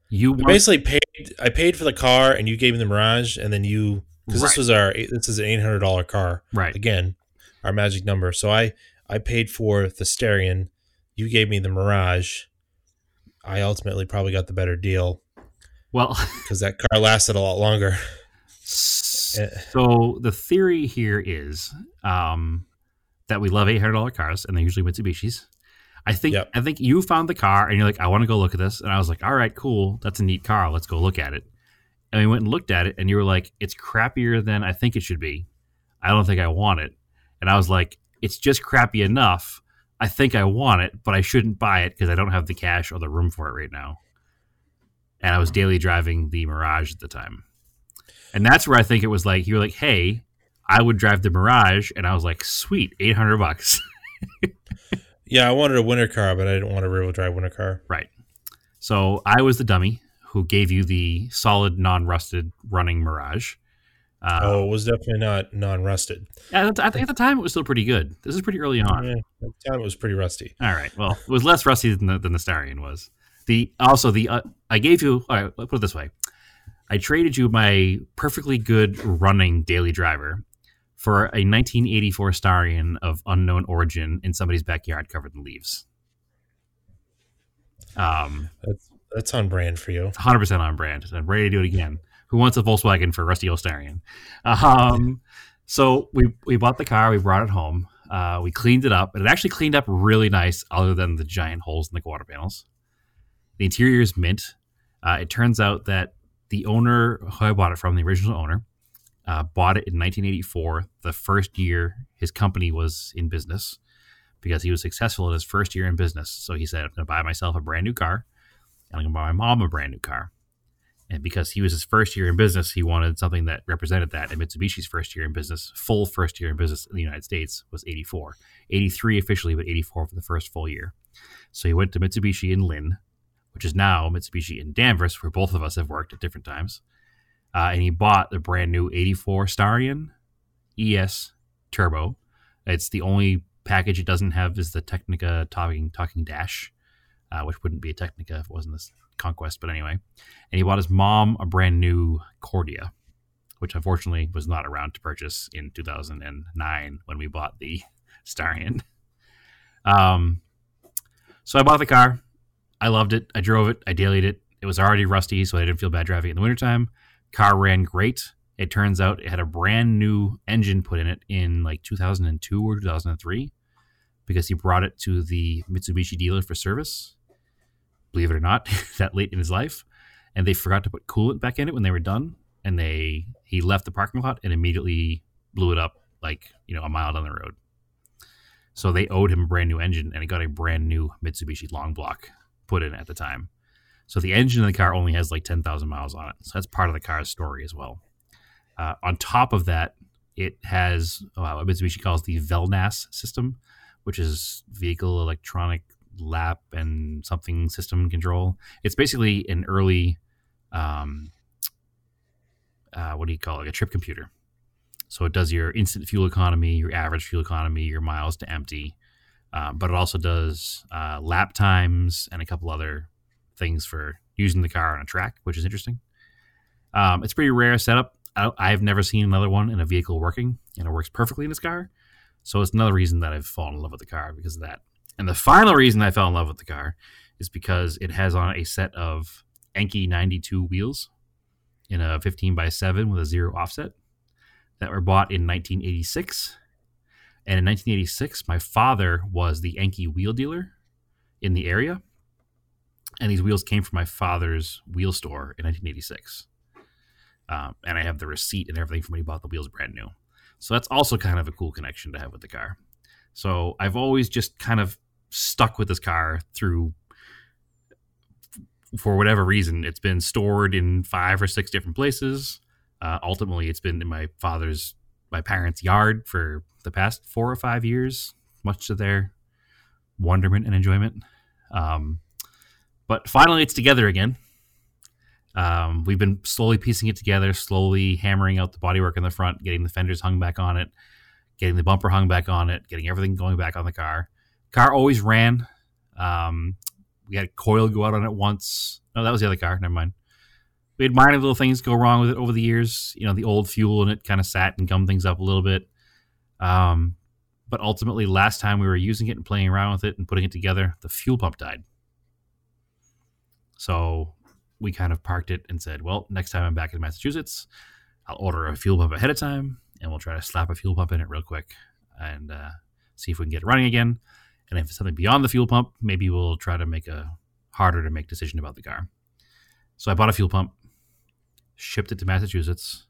You want, basically paid. I paid for the car, and you gave me the Mirage, and then you because Right. this was our this is an eight hundred dollar car right? again, our magic number. So I I paid for the Starion. You gave me the Mirage. I ultimately probably got the better deal Well, because that car lasted a lot longer. So the theory here is um, that we love eight hundred dollar cars, and they're usually Mitsubishis. I think Yep. I think you found the car, and you're like, I want to go look at this, and I was like, all right, cool, that's a neat car, let's go look at it. And we went and looked at it, and you were like, it's crappier than I think it should be. I don't think I want it. And I was like, it's just crappy enough. I think I want it, but I shouldn't buy it because I don't have the cash or the room for it right now. And I was daily driving the Mirage at the time. And that's where I think it was like, you were like, hey, I would drive the Mirage. And I was like, sweet, 800 bucks. Yeah, I wanted a winter car, but I didn't want a rear-wheel drive winter car. right. So I was the dummy who gave you the solid, non rusted running Mirage. Uh, oh, it was definitely not non-rusted. at, the, I think at the time it was still pretty good. This is pretty early on. Yeah, at the time it was pretty rusty. All right. Well, it was less rusty than the, than the Starion was. The also the uh, I gave you. All right, let's put it this way: I traded you my perfectly good running daily driver for a 1984 Starion of unknown origin in somebody's backyard covered in leaves. Um, That's that's on brand for you. 100 percent on brand. I'm ready to do it again. Who wants a Volkswagen for a rusty old Starion? Um, so we we bought the car, we brought it home, uh, we cleaned it up, and it actually cleaned up really nice, other than the giant holes in the quarter panels. The interior is mint. Uh, it turns out that the owner who I bought it from, the original owner, uh, bought it in 1984, the first year his company was in business, because he was successful in his first year in business. So he said, "I'm going to buy myself a brand new car, and I'm going to buy my mom a brand new car." And because he was his first year in business, he wanted something that represented that. And Mitsubishi's first year in business, full first year in business in the United States, was 84. 83 officially, but 84 for the first full year. So he went to Mitsubishi in Lynn, which is now Mitsubishi in Danvers, where both of us have worked at different times. Uh, and he bought the brand new 84 Starion ES Turbo. It's the only package it doesn't have is the Technica talking talking dash, uh, which wouldn't be a Technica if it wasn't this Conquest. But anyway, and he bought his mom a brand new Cordia, which unfortunately was not around to purchase in 2009 when we bought the Starion. Um, so I bought the car. I loved it. I drove it. I dailied it. It was already rusty, so I didn't feel bad driving it in the wintertime. Car ran great. It turns out it had a brand new engine put in it in like 2002 or 2003 because he brought it to the Mitsubishi dealer for service. Believe it or not, that late in his life, and they forgot to put coolant back in it when they were done, and they he left the parking lot and immediately blew it up like you know a mile down the road. So they owed him a brand new engine, and he got a brand new Mitsubishi long block put in at the time. So the engine in the car only has like 10,000 miles on it. So that's part of the car's story as well. Uh, on top of that, it has uh, what Mitsubishi calls the VELNAS system, which is vehicle electronic lap and something system control. It's basically an early, um, uh, what do you call it, like a trip computer. So it does your instant fuel economy, your average fuel economy, your miles to empty, uh, but it also does uh, lap times and a couple other things for using the car on a track, which is interesting. Um, it's pretty rare setup. I, have never seen another one in a vehicle working, and it works perfectly in this car. So it's another reason that I've fallen in love with the car because of that. And the final reason I fell in love with the car is because it has on a set of Enkei 92 wheels in a 15 by 7 with a zero offset that were bought in 1986. And in 1986, my father was the Enkei wheel dealer in the area. And these wheels came from my father's wheel store in 1986. Um, and I have the receipt and everything from when he bought the wheels brand new. So that's also kind of a cool connection to have with the car. So I've always just kind of stuck with this car through, for whatever reason, it's been stored in five or six different places. Uh, ultimately, it's been in my father's, my parents' yard for the past four or five years, much to their wonderment and enjoyment. Um, but finally, it's together again. Um, we've been slowly piecing it together, slowly hammering out the bodywork in the front, getting the fenders hung back on it, getting the bumper hung back on it, getting everything going back on the car. Car always ran. Um, we had a coil go out on it once. No, that was the other car. Never mind. We had minor little things go wrong with it over the years. You know, the old fuel in it kind of sat and gummed things up a little bit. Um, but ultimately, last time we were using it and playing around with it and putting it together, the fuel pump died. So we kind of parked it and said, well, next time I'm back in Massachusetts, I'll order a fuel pump ahead of time and we'll try to slap a fuel pump in it real quick and uh, see if we can get it running again. And if it's something beyond the fuel pump, maybe we'll try to make a harder to make decision about the car. So I bought a fuel pump, shipped it to Massachusetts.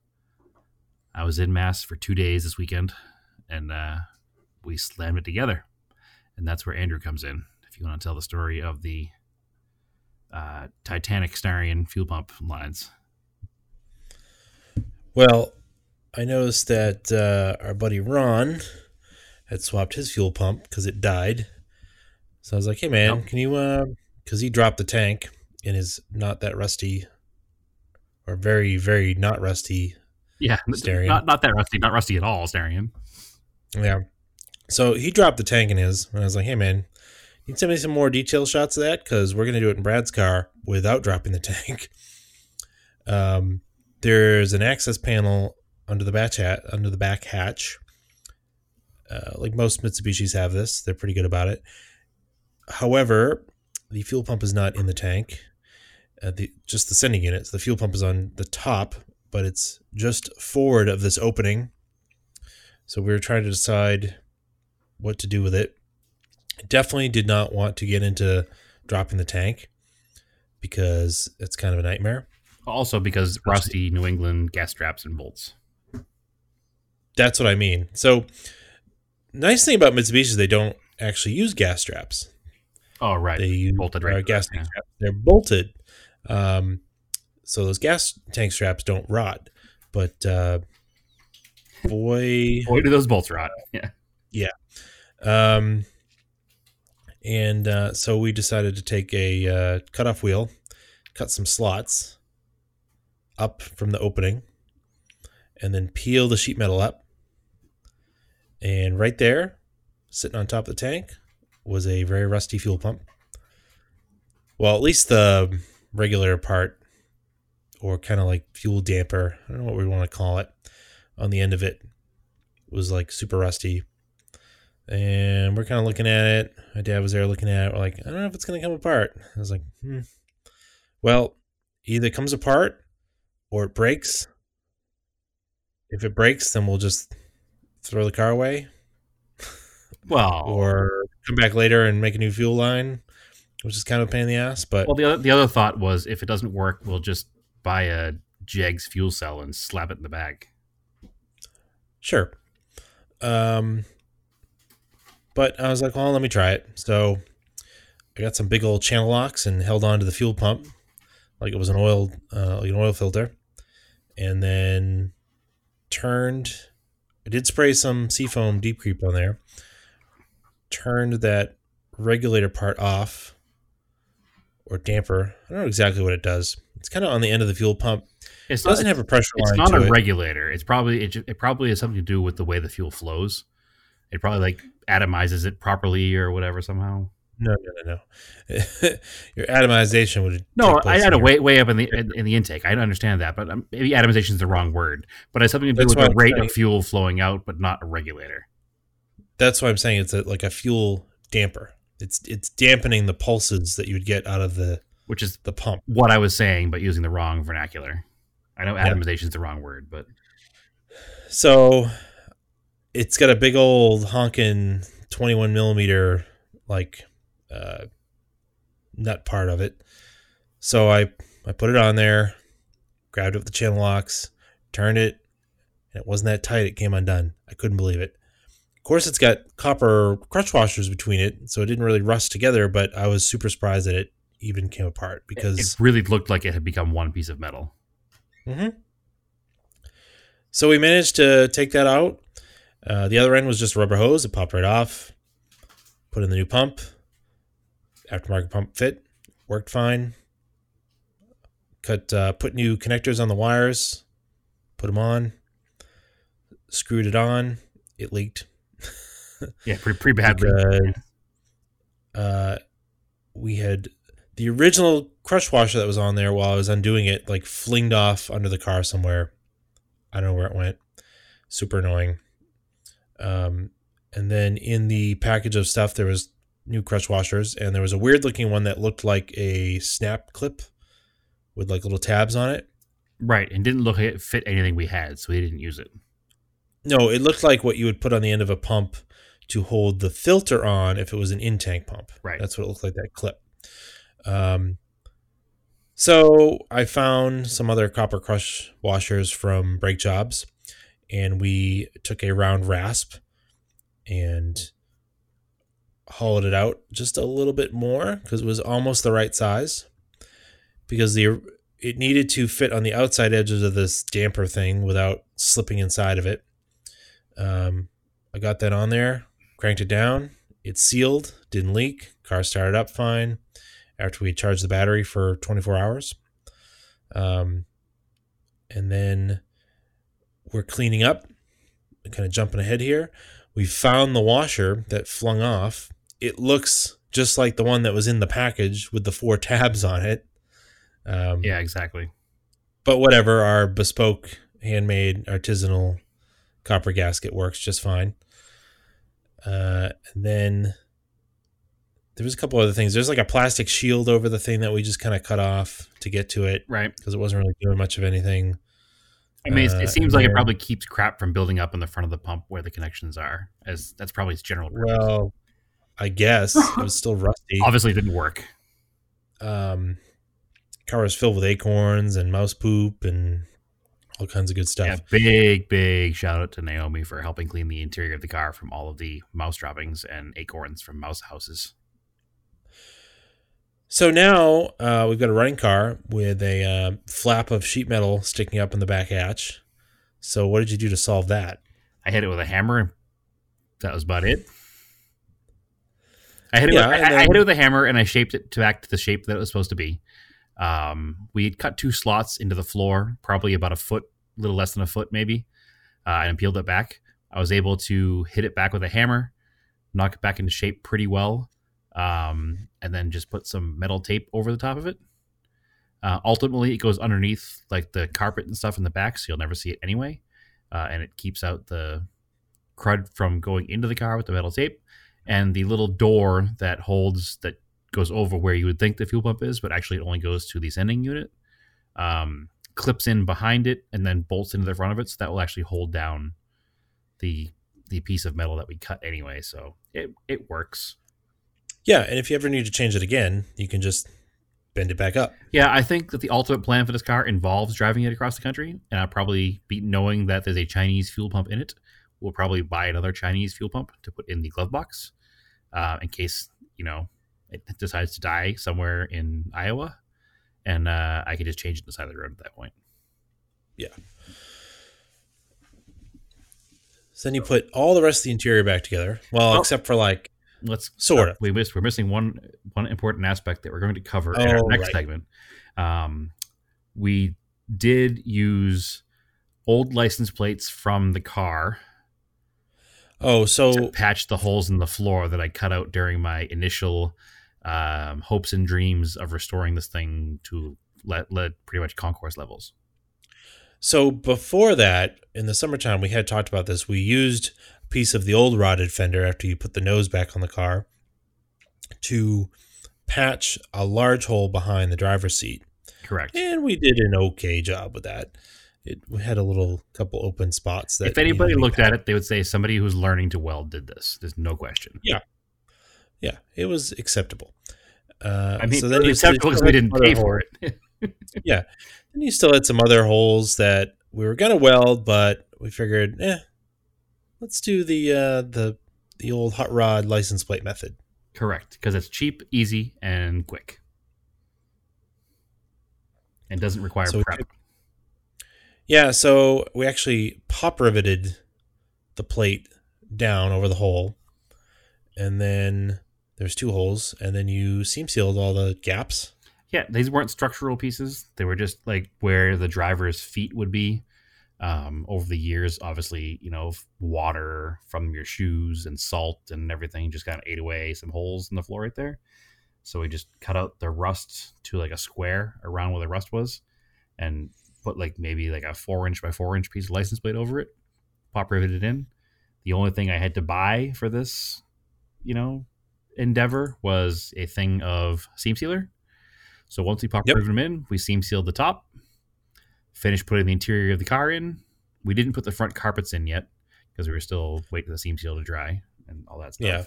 I was in Mass for two days this weekend, and uh, we slammed it together. And that's where Andrew comes in. If you want to tell the story of the uh, Titanic Starion fuel pump lines. Well, I noticed that uh, our buddy Ron had swapped his fuel pump because it died. So I was like, "Hey man, can you?" Because uh, he dropped the tank in his not that rusty, or very very not rusty. Yeah, Starion. not not that rusty, not rusty at all, Starion. Yeah. So he dropped the tank in his, and I was like, "Hey man, you can send me some more detail shots of that because we're going to do it in Brad's car without dropping the tank. Um, there's an access panel under the under the back hatch. Uh, like most Mitsubishis have this, they're pretty good about it. However, the fuel pump is not in the tank. Uh, the just the sending unit. So the fuel pump is on the top, but it's just forward of this opening. So we were trying to decide what to do with it definitely did not want to get into dropping the tank because it's kind of a nightmare. Also, because rusty New England gas straps and bolts. That's what I mean. So, nice thing about Mitsubishi is they don't actually use gas straps. Oh, right. They use bolted uh, gas straps. They're bolted. Um, so those gas tank straps don't rot. But uh, boy, boy, do those bolts rot. Yeah. Yeah. Um, and uh, so we decided to take a uh, cutoff wheel, cut some slots. up from the opening and then peel the sheet metal up. And right there, sitting on top of the tank, was a very rusty fuel pump. Well, at least the regular part, or kind of like fuel damper, I don't know what we want to call it, on the end of it was like super rusty. And we're kind of looking at it. My dad was there looking at it. We're like, I don't know if it's going to come apart. I was like, hmm. Well, either it comes apart or it breaks. If it breaks, then we'll just throw the car away Well, or come back later and make a new fuel line, which is kind of a pain in the ass. But well, the other the other thought was if it doesn't work, we'll just buy a Jegs fuel cell and slap it in the bag. Sure. Um, but I was like, well, let me try it. So I got some big old channel locks and held on to the fuel pump like it was an oil, uh, like an oil filter, and then turned. I did spray some seafoam deep creep on there. Turned that regulator part off, or damper. I don't know exactly what it does. It's kind of on the end of the fuel pump. It's It doesn't not, have a pressure it's line not to a it. regulator. It's probably it, it probably has something to do with the way the fuel flows. It probably like atomizes it properly or whatever somehow. No, no, no, no. Your atomization would No, I had a way way up in the in, in the intake. I understand that, but um, maybe atomization is the wrong word. But it has something to do That's with the rate of fuel flowing out, but not a regulator. That's why I'm saying it's a, like a fuel damper. It's it's dampening the pulses that you would get out of the Which is the pump. what I was saying, but using the wrong vernacular. I know atomization is the wrong word, but So it's got a big old honking 21 millimeter like uh, nut part of it. So I I put it on there, grabbed up the channel locks, turned it, and it wasn't that tight. It came undone. I couldn't believe it. Of course, it's got copper crush washers between it, so it didn't really rust together. But I was super surprised that it even came apart because it really looked like it had become one piece of metal. hmm So we managed to take that out. Uh, the other end was just a rubber hose. It popped right off. Put in the new pump. Aftermarket pump fit. Worked fine. Cut. Uh, put new connectors on the wires. Put them on. Screwed it on. It leaked. Yeah, pretty pretty bad. Because, uh, we had the original crush washer that was on there while I was undoing it, like flinged off under the car somewhere. I don't know where it went. Super annoying. Um, and then in the package of stuff, there was new crush washers, and there was a weird looking one that looked like a snap clip with like little tabs on it. Right, and didn't look like it fit anything we had, so we didn't use it. No, it looked like what you would put on the end of a pump to hold the filter on if it was an in tank pump. Right. That's what it looked like that clip. Um, so I found some other copper crush washers from Brake Jobs, and we took a round rasp and hollowed it out just a little bit more because it was almost the right size. Because the it needed to fit on the outside edges of this damper thing without slipping inside of it. Um, I got that on there, cranked it down. It sealed, didn't leak. Car started up fine after we charged the battery for 24 hours. Um, and then we're cleaning up, kind of jumping ahead here. We found the washer that flung off. It looks just like the one that was in the package with the four tabs on it. Um, Yeah, exactly. but whatever, our bespoke, handmade, artisanal copper gasket works just fine. Uh, and then there was a couple other things. There's like a plastic shield over the thing that we just kind of cut off to get to it Right. because it wasn't really doing much of anything. I mean, Uh, it seems like it probably keeps crap from building up in the front of the pump where the connections are. As that's probably its general purpose. Well, I guess it was still rusty. Obviously, it didn't work. Um, car was filled with acorns and mouse poop and all kinds of good stuff. Yeah, big, big shout out to Naomi for helping clean the interior of the car from all of the mouse droppings and acorns from mouse houses. So now uh, we've got a running car with a uh, flap of sheet metal sticking up in the back hatch. So what did you do to solve that? I hit it with a hammer. That was about it. I hit it. Yeah, with, I, I hit it with a hammer, and I shaped it to back to the shape that it was supposed to be. Um, we had cut two slots into the floor, probably about a foot, a little less than a foot, maybe, uh, and peeled it back. I was able to hit it back with a hammer, knock it back into shape pretty well, um, and then just put some metal tape over the top of it. Uh, ultimately, it goes underneath like the carpet and stuff in the back, so you'll never see it anyway, uh, and it keeps out the crud from going into the car with the metal tape. And the little door that holds that goes over where you would think the fuel pump is, but actually it only goes to the sending unit. Um, clips in behind it and then bolts into the front of it, so that will actually hold down the the piece of metal that we cut anyway. So it it works. Yeah, and if you ever need to change it again, you can just bend it back up. Yeah, I think that the ultimate plan for this car involves driving it across the country, and I'll probably be knowing that there's a Chinese fuel pump in it. We'll probably buy another Chinese fuel pump to put in the glove box, uh, in case you know it decides to die somewhere in Iowa, and uh, I can just change it to the side of the road at that point. Yeah. So then you put all the rest of the interior back together. Well, Oh. except for like Let's Sort of. We missed. We're missing one one important aspect that we're going to cover in our Oh, next right. segment. Um, we did use old license plates from the car oh, to so patch the holes in the floor that I cut out during my initial um, hopes and dreams of restoring this thing to let, let pretty much concours levels. so before that, in the summertime, we had talked about this. We used piece of the old rotted fender after you put the nose back on the car to patch a large hole behind the driver's seat, Correct. and we did an okay job with that. It we had a little couple open spots that if anybody to looked at it, they would say somebody who's learning to weld did this. There's no question. Yeah, Yeah. it was acceptable. Uh, I mean, so then you acceptable because we didn't pay for it. Yeah, then you still had some other holes that we were gonna weld, but we figured, eh, let's do the uh, the the old hot rod license plate method. Correct, because it's cheap, easy, and quick, and doesn't require So prep. Yeah, so we actually pop riveted the plate down over the hole, and then there's two holes, and then you seam sealed all the gaps. Yeah, these weren't structural pieces. They were just like where the driver's feet would be. Um, over the years, obviously, you know, water from your shoes and salt and everything just kind of ate away some holes in the floor right there. So we just cut out the rust to like a square around where the rust was, and put like maybe like a four inch by four inch piece of license plate over it. Pop riveted in. The only thing I had to buy for this, you know, endeavor was a thing of seam sealer. So once we pop Yep. riveted them in, we seam sealed the top, finished putting the interior of the car in. We didn't put the front carpets in yet because we were still waiting for the seam seal to dry and all that stuff. Yeah.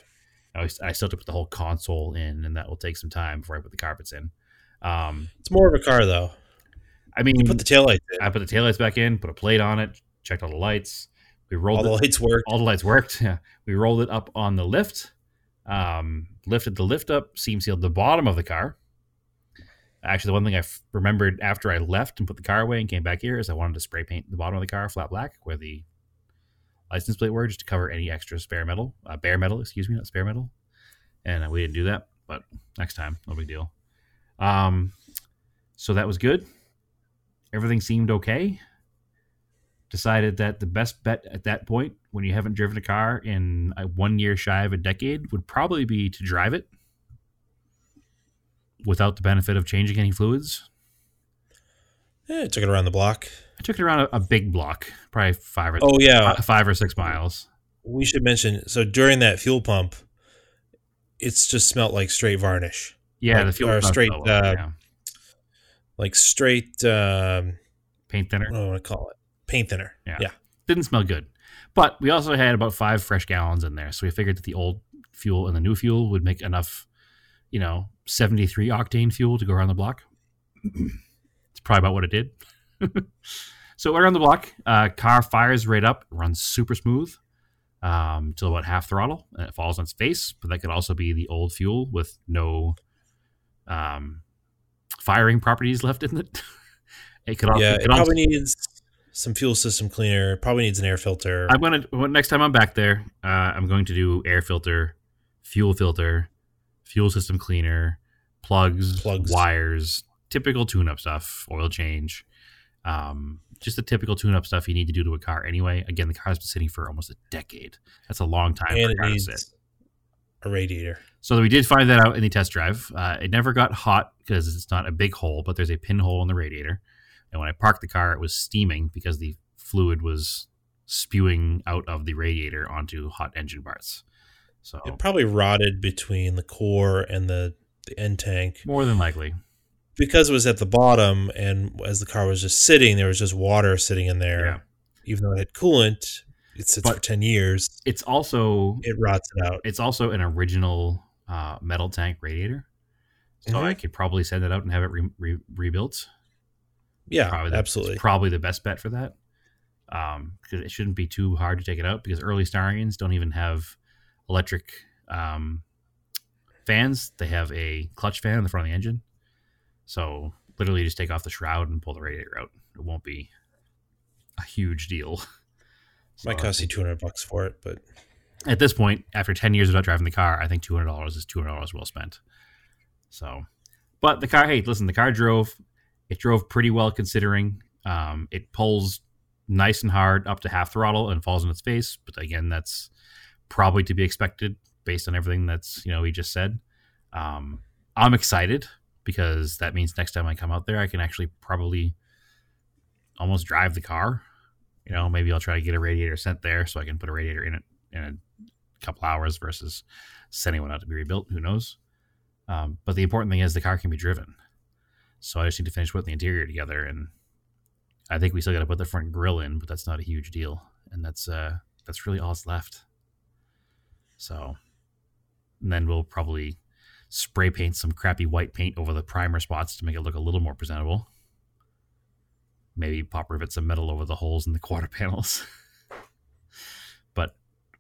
I, was, I still have to put the whole console in, and that will take some time before I put the carpets in. Um, It's more of a car though. I mean, You put the taillights in, I put the taillights back in, put a plate on it, checked all the lights. We rolled all the it, lights work. all the lights worked. Yeah. We rolled it up on the lift, um, lifted the lift up, seam sealed the bottom of the car. Actually, the one thing I f- remembered after I left and put the car away and came back here is I wanted to spray paint the bottom of the car flat black where the license plate were, just to cover any extra spare metal, uh, bare metal, excuse me, not spare metal. And uh, we didn't do that, but next time, no big deal. Um, so that was good. Everything seemed okay decided that the best bet at that point, when you haven't driven a car in a one year shy of a decade, would probably be to drive it without the benefit of changing any fluids. Yeah, took it around the block. I took it around a, a big block, probably five or Oh yeah, five or six miles. we should mention. So during that fuel pump, it's just smelt like straight varnish, Yeah, Like, the fuel or pump straight, uh, yeah. like straight. Um, paint thinner. what do I want to call it? Paint thinner. Yeah. yeah. Didn't smell good, but we also had about five fresh gallons in there, so we figured that the old fuel and the new fuel would make enough, you know, seventy three octane fuel to go around the block. it's probably about what it did. so around the block, uh, car fires right up, runs super smooth um, till about half throttle, and it falls on its face. But that could also be the old fuel with no um, firing properties left in it. it could also, yeah, it it also- probably needs some fuel system cleaner. Probably needs an air filter. I'm gonna next time I'm back there, uh, I'm going to do air filter, fuel filter, fuel system cleaner, plugs, Plugs. wires, typical tune-up stuff, oil change, um, just the typical tune-up stuff you need to do to a car anyway. Again, the car's been sitting for almost a decade. That's a long time and for a it car to sit. needs a radiator. So we did find that out in the test drive. Uh, it never got hot because it's not a big hole, but there's a pinhole in the radiator. And when I parked the car, it was steaming because the fluid was spewing out of the radiator onto hot engine parts. So It probably rotted between the core and the, the end tank more than likely, because it was at the bottom, and as the car was just sitting, there was just water sitting in there. Yeah. Even though it had coolant, it sits But- for ten years. it's also It rots it out. it's also an original uh, metal tank radiator. So Mhm. I could probably send it out and have it re- re- rebuilt. Yeah, probably the, absolutely. probably the best bet for that. Um, because it shouldn't be too hard to take it out because early Starions don't even have electric um, fans. They have a clutch fan in the front of the engine. So literally just take off the shroud and pull the radiator out. It won't be a huge deal. Might So I cost you two hundred bucks for it, but at this point, after 10 years without driving the car, I think $200 is $200 well spent. So, but the car, hey, listen, the car drove, it drove pretty well considering. Um, it pulls nice and hard up to half throttle and falls in its face. But again, that's probably to be expected based on everything that's, you know, he just said. Um, I'm excited because that means next time I come out there, I can actually probably almost drive the car. You know, maybe I'll try to get a radiator sent there so I can put a radiator in it in a couple hours versus sending one out to be rebuilt. Who knows? Um, but the important thing is the car can be driven. So I just need to finish putting the interior together, and I think we still got to put the front grill in, but that's not a huge deal, and that's uh, that's really all that's left. So, and then we'll probably spray paint some crappy white paint over the primer spots to make it look a little more presentable. Maybe pop rivets some metal over the holes in the quarter panels. but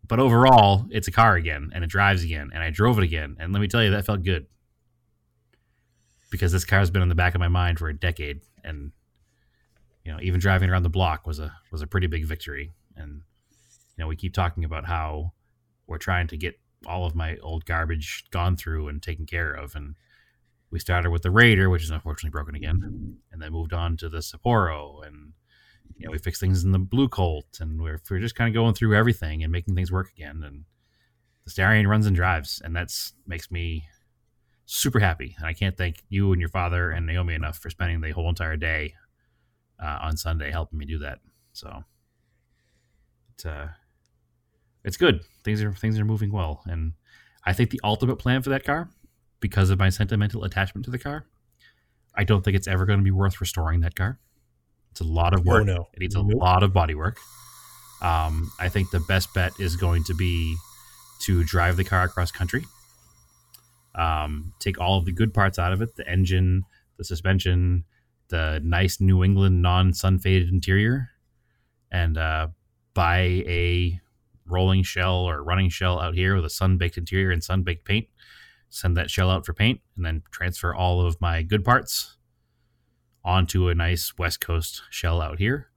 but overall, it's a car again, and it drives again, and I drove it again, and let me tell you, that felt good because this car's been in the back of my mind for a decade, and you know, even driving around the block was a was a pretty big victory. And you know, we keep talking about how we're trying to get all of my old garbage gone through and taken care of, and we started with the Raider, which is unfortunately broken again, and then moved on to the Sapporo, and you know, we fixed things in the Blue Colt, and we're we're just kind of going through everything and making things work again. And the Starion runs and drives, and that's makes me super happy. And I can't thank you and your father and Naomi enough for spending the whole entire day uh, on Sunday helping me do that. So it's uh, it's good. Things are things are moving well, and I think the ultimate plan for that car, because of my sentimental attachment to the car, I don't think it's ever going to be worth restoring that car. It's a lot of work. oh no, It needs a Nope. lot of body work. Um, I think the best bet is going to be to drive the car across country. Um, take all of the good parts out of it the engine, the suspension, the nice New England non sun faded interior, and uh, buy a rolling shell or running shell out here with a sun baked interior and sun baked paint. Send that shell out for paint and then transfer all of my good parts onto a nice West Coast shell out here,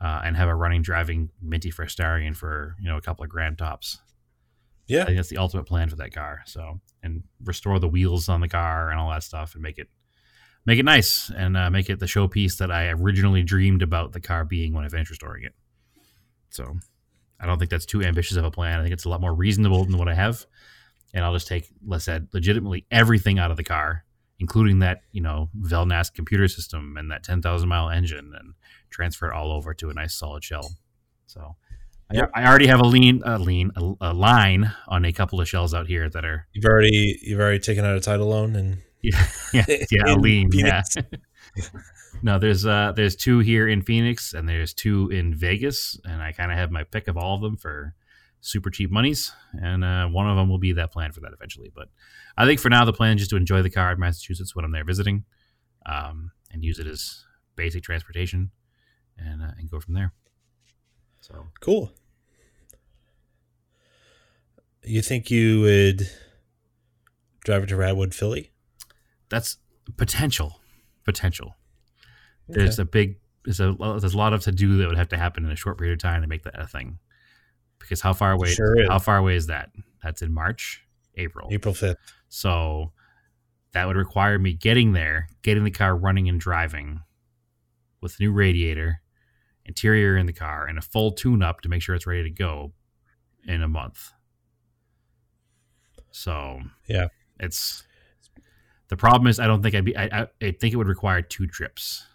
uh, and have a running driving minty fresh Starion for you know a couple of grand tops. I Yeah, think that's the ultimate plan for that car. So and restore the wheels on the car and all that stuff and make it make it nice and uh, make it the showpiece that I originally dreamed about the car being when I venture restoring it. So I don't think that's too ambitious of a plan. I think it's a lot more reasonable than what I have. And I'll just take, let's say, legitimately everything out of the car, including that, you know, Velnas computer system and that 10,000 mile engine and transfer it all over to a nice solid shell. So I- Yep. I, already have a lean, a lean, a, a line on a couple of shells out here that are, you've already you've already taken out a title loan and yeah, yeah, yeah, a lean, yeah. no, there's uh, there's two here in Phoenix and there's two in Vegas, and I kind of have my pick of all of them for super cheap monies, and uh, one of them will be that plan for that eventually. But I think for now, the plan is just to enjoy the car in Massachusetts when I'm there visiting, um, and use it as basic transportation, and uh, and go from there. So cool. You think you would drive it to Radwood, Philly? that's potential, potential. There's a big there's a there's a lot of to do that would have to happen in a short period of time to make that a thing. Because how far away Sure is. how far away is that? That's in March, April. April fifth. So that would require me getting there, getting the car running and driving with new radiator, interior in the car, and a full tune up to make sure it's ready to go in a month. So Yeah. it's the problem is I don't think I'd be I, I, I think it would require two trips.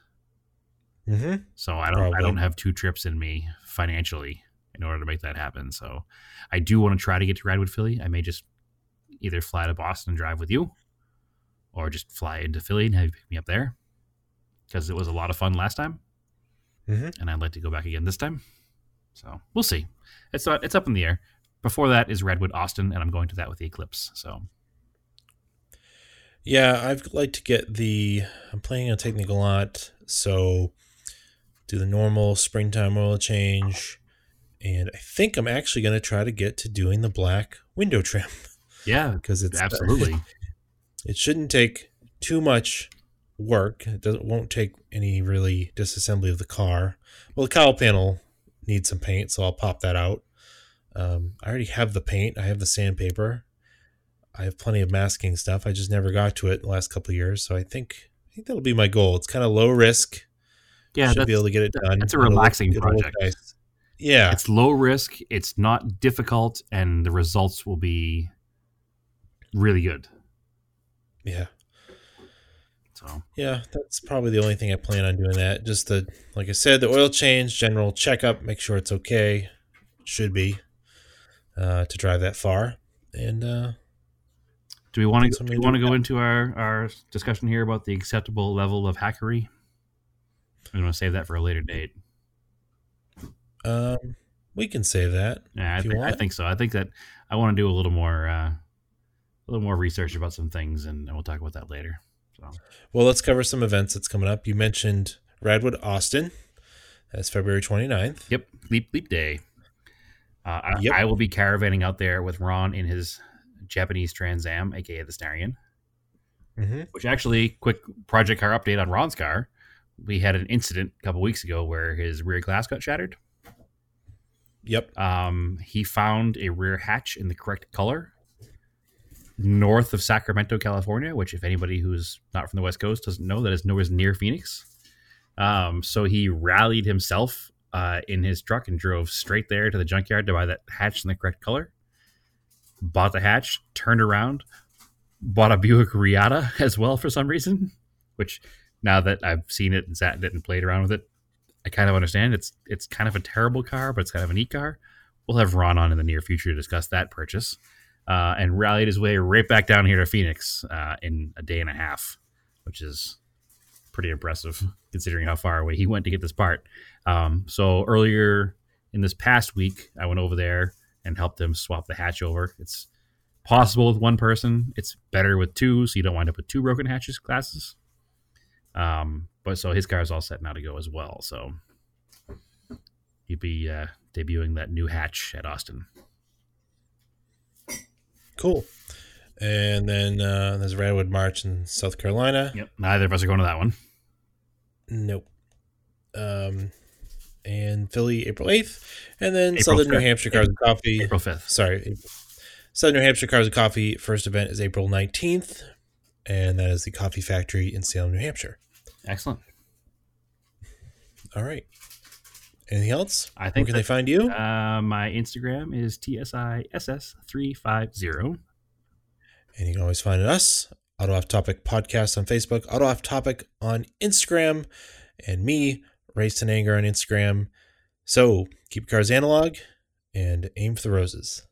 Mm-hmm. So I don't I don't have two trips in me financially in order to make that happen. So I do want to try to get to Radwood, Philly. I may just either fly to Boston and drive with you, or just fly into Philly and have you pick me up there because it was a lot of fun last time, Mhm. and I'd like to go back again this time. So we'll see. It's not, it's up in the air. Before that is Radwood, Austin, and I'm going to that with the Eclipse. So Yeah, I'd like to get the. I'm planning on the lot, so do the normal springtime oil change, and I think I'm actually going to try to get to doing the black window trim yeah, because it's absolutely. it shouldn't take too much work. It doesn't won't take any really disassembly of the car. Well, the cowl panel needs some paint, so I'll pop that out. Um, I already have the paint. I have the sandpaper. I have plenty of masking stuff. I just never got to it in the last couple of years. So I think I think that'll be my goal. It's kind of low risk. Yeah, Should be able to get it done. that's a It'll look- relaxing it'll project. nice. Yeah, it's low risk. It's not difficult, and the results will be really good. yeah. So Yeah, that's probably the only thing I plan on doing. That just the like I said, the oil change, general checkup, make sure it's okay. Should be uh, to drive that far, and uh, Do we want to? Do we want to go into our our discussion here about the acceptable level of hackery? I'm going to save that for a later date. um, we can save that. Yeah, I, think, I think so. I think that I want to do a little more, uh, a little more research about some things, and, and we'll talk about that later. So Well, let's cover some events that's coming up. You mentioned Radwood Austin. That's February 29th. Yep, leap leap day. Uh, I, Yep. I will be caravanning out there with Ron in his Japanese Trans Am, aka the Starion. Mm-hmm. Which actually, quick project car update on Ron's car. We had an incident a couple weeks ago where his rear glass got shattered. Yep. Um, he found a rear hatch in the correct color north of Sacramento, California, which, if anybody who's not from the West Coast doesn't know, that is nowhere near Phoenix. Um, so he rallied himself uh, in his truck and drove straight there to the junkyard to buy that hatch in the correct color. Bought the hatch, turned around, bought a Buick Reatta as well for some reason, which now that I've seen it and sat in it and played around with it, I kind of understand. It's it's kind of a terrible car, but it's kind of a neat car. We'll have Ron on in the near future to discuss that purchase. Uh, and rallied his way right back down here to Phoenix uh, in a day and a half, which is pretty impressive considering how far away he went to get this part. Um, so earlier in this past week, I went over there and helped him swap the hatch over. It's possible with one person. It's better with two, so you don't wind up with two broken hatches classes. Um, but so his car is all set now to go as well. So he'd be uh, debuting that new hatch at Austin. Cool. And then uh, there's Radwood March in South Carolina. Yep. Neither of us are going to that one. Nope. Um, and Philly, April 8th. And then April Southern New Hampshire Cars and Coffee. April 5th. Sorry. Southern New Hampshire Cars and Coffee first event is April 19th. And that is the Coffee Factory in Salem, New Hampshire. Excellent. All right. Anything else? I think. Where can they find you? Uh, my Instagram is TSISS350. And you can always find us, Auto Off Topic Podcast on Facebook, Auto Off Topic on Instagram, and me, Race and Anger on Instagram. So keep your cars analog and aim for the roses.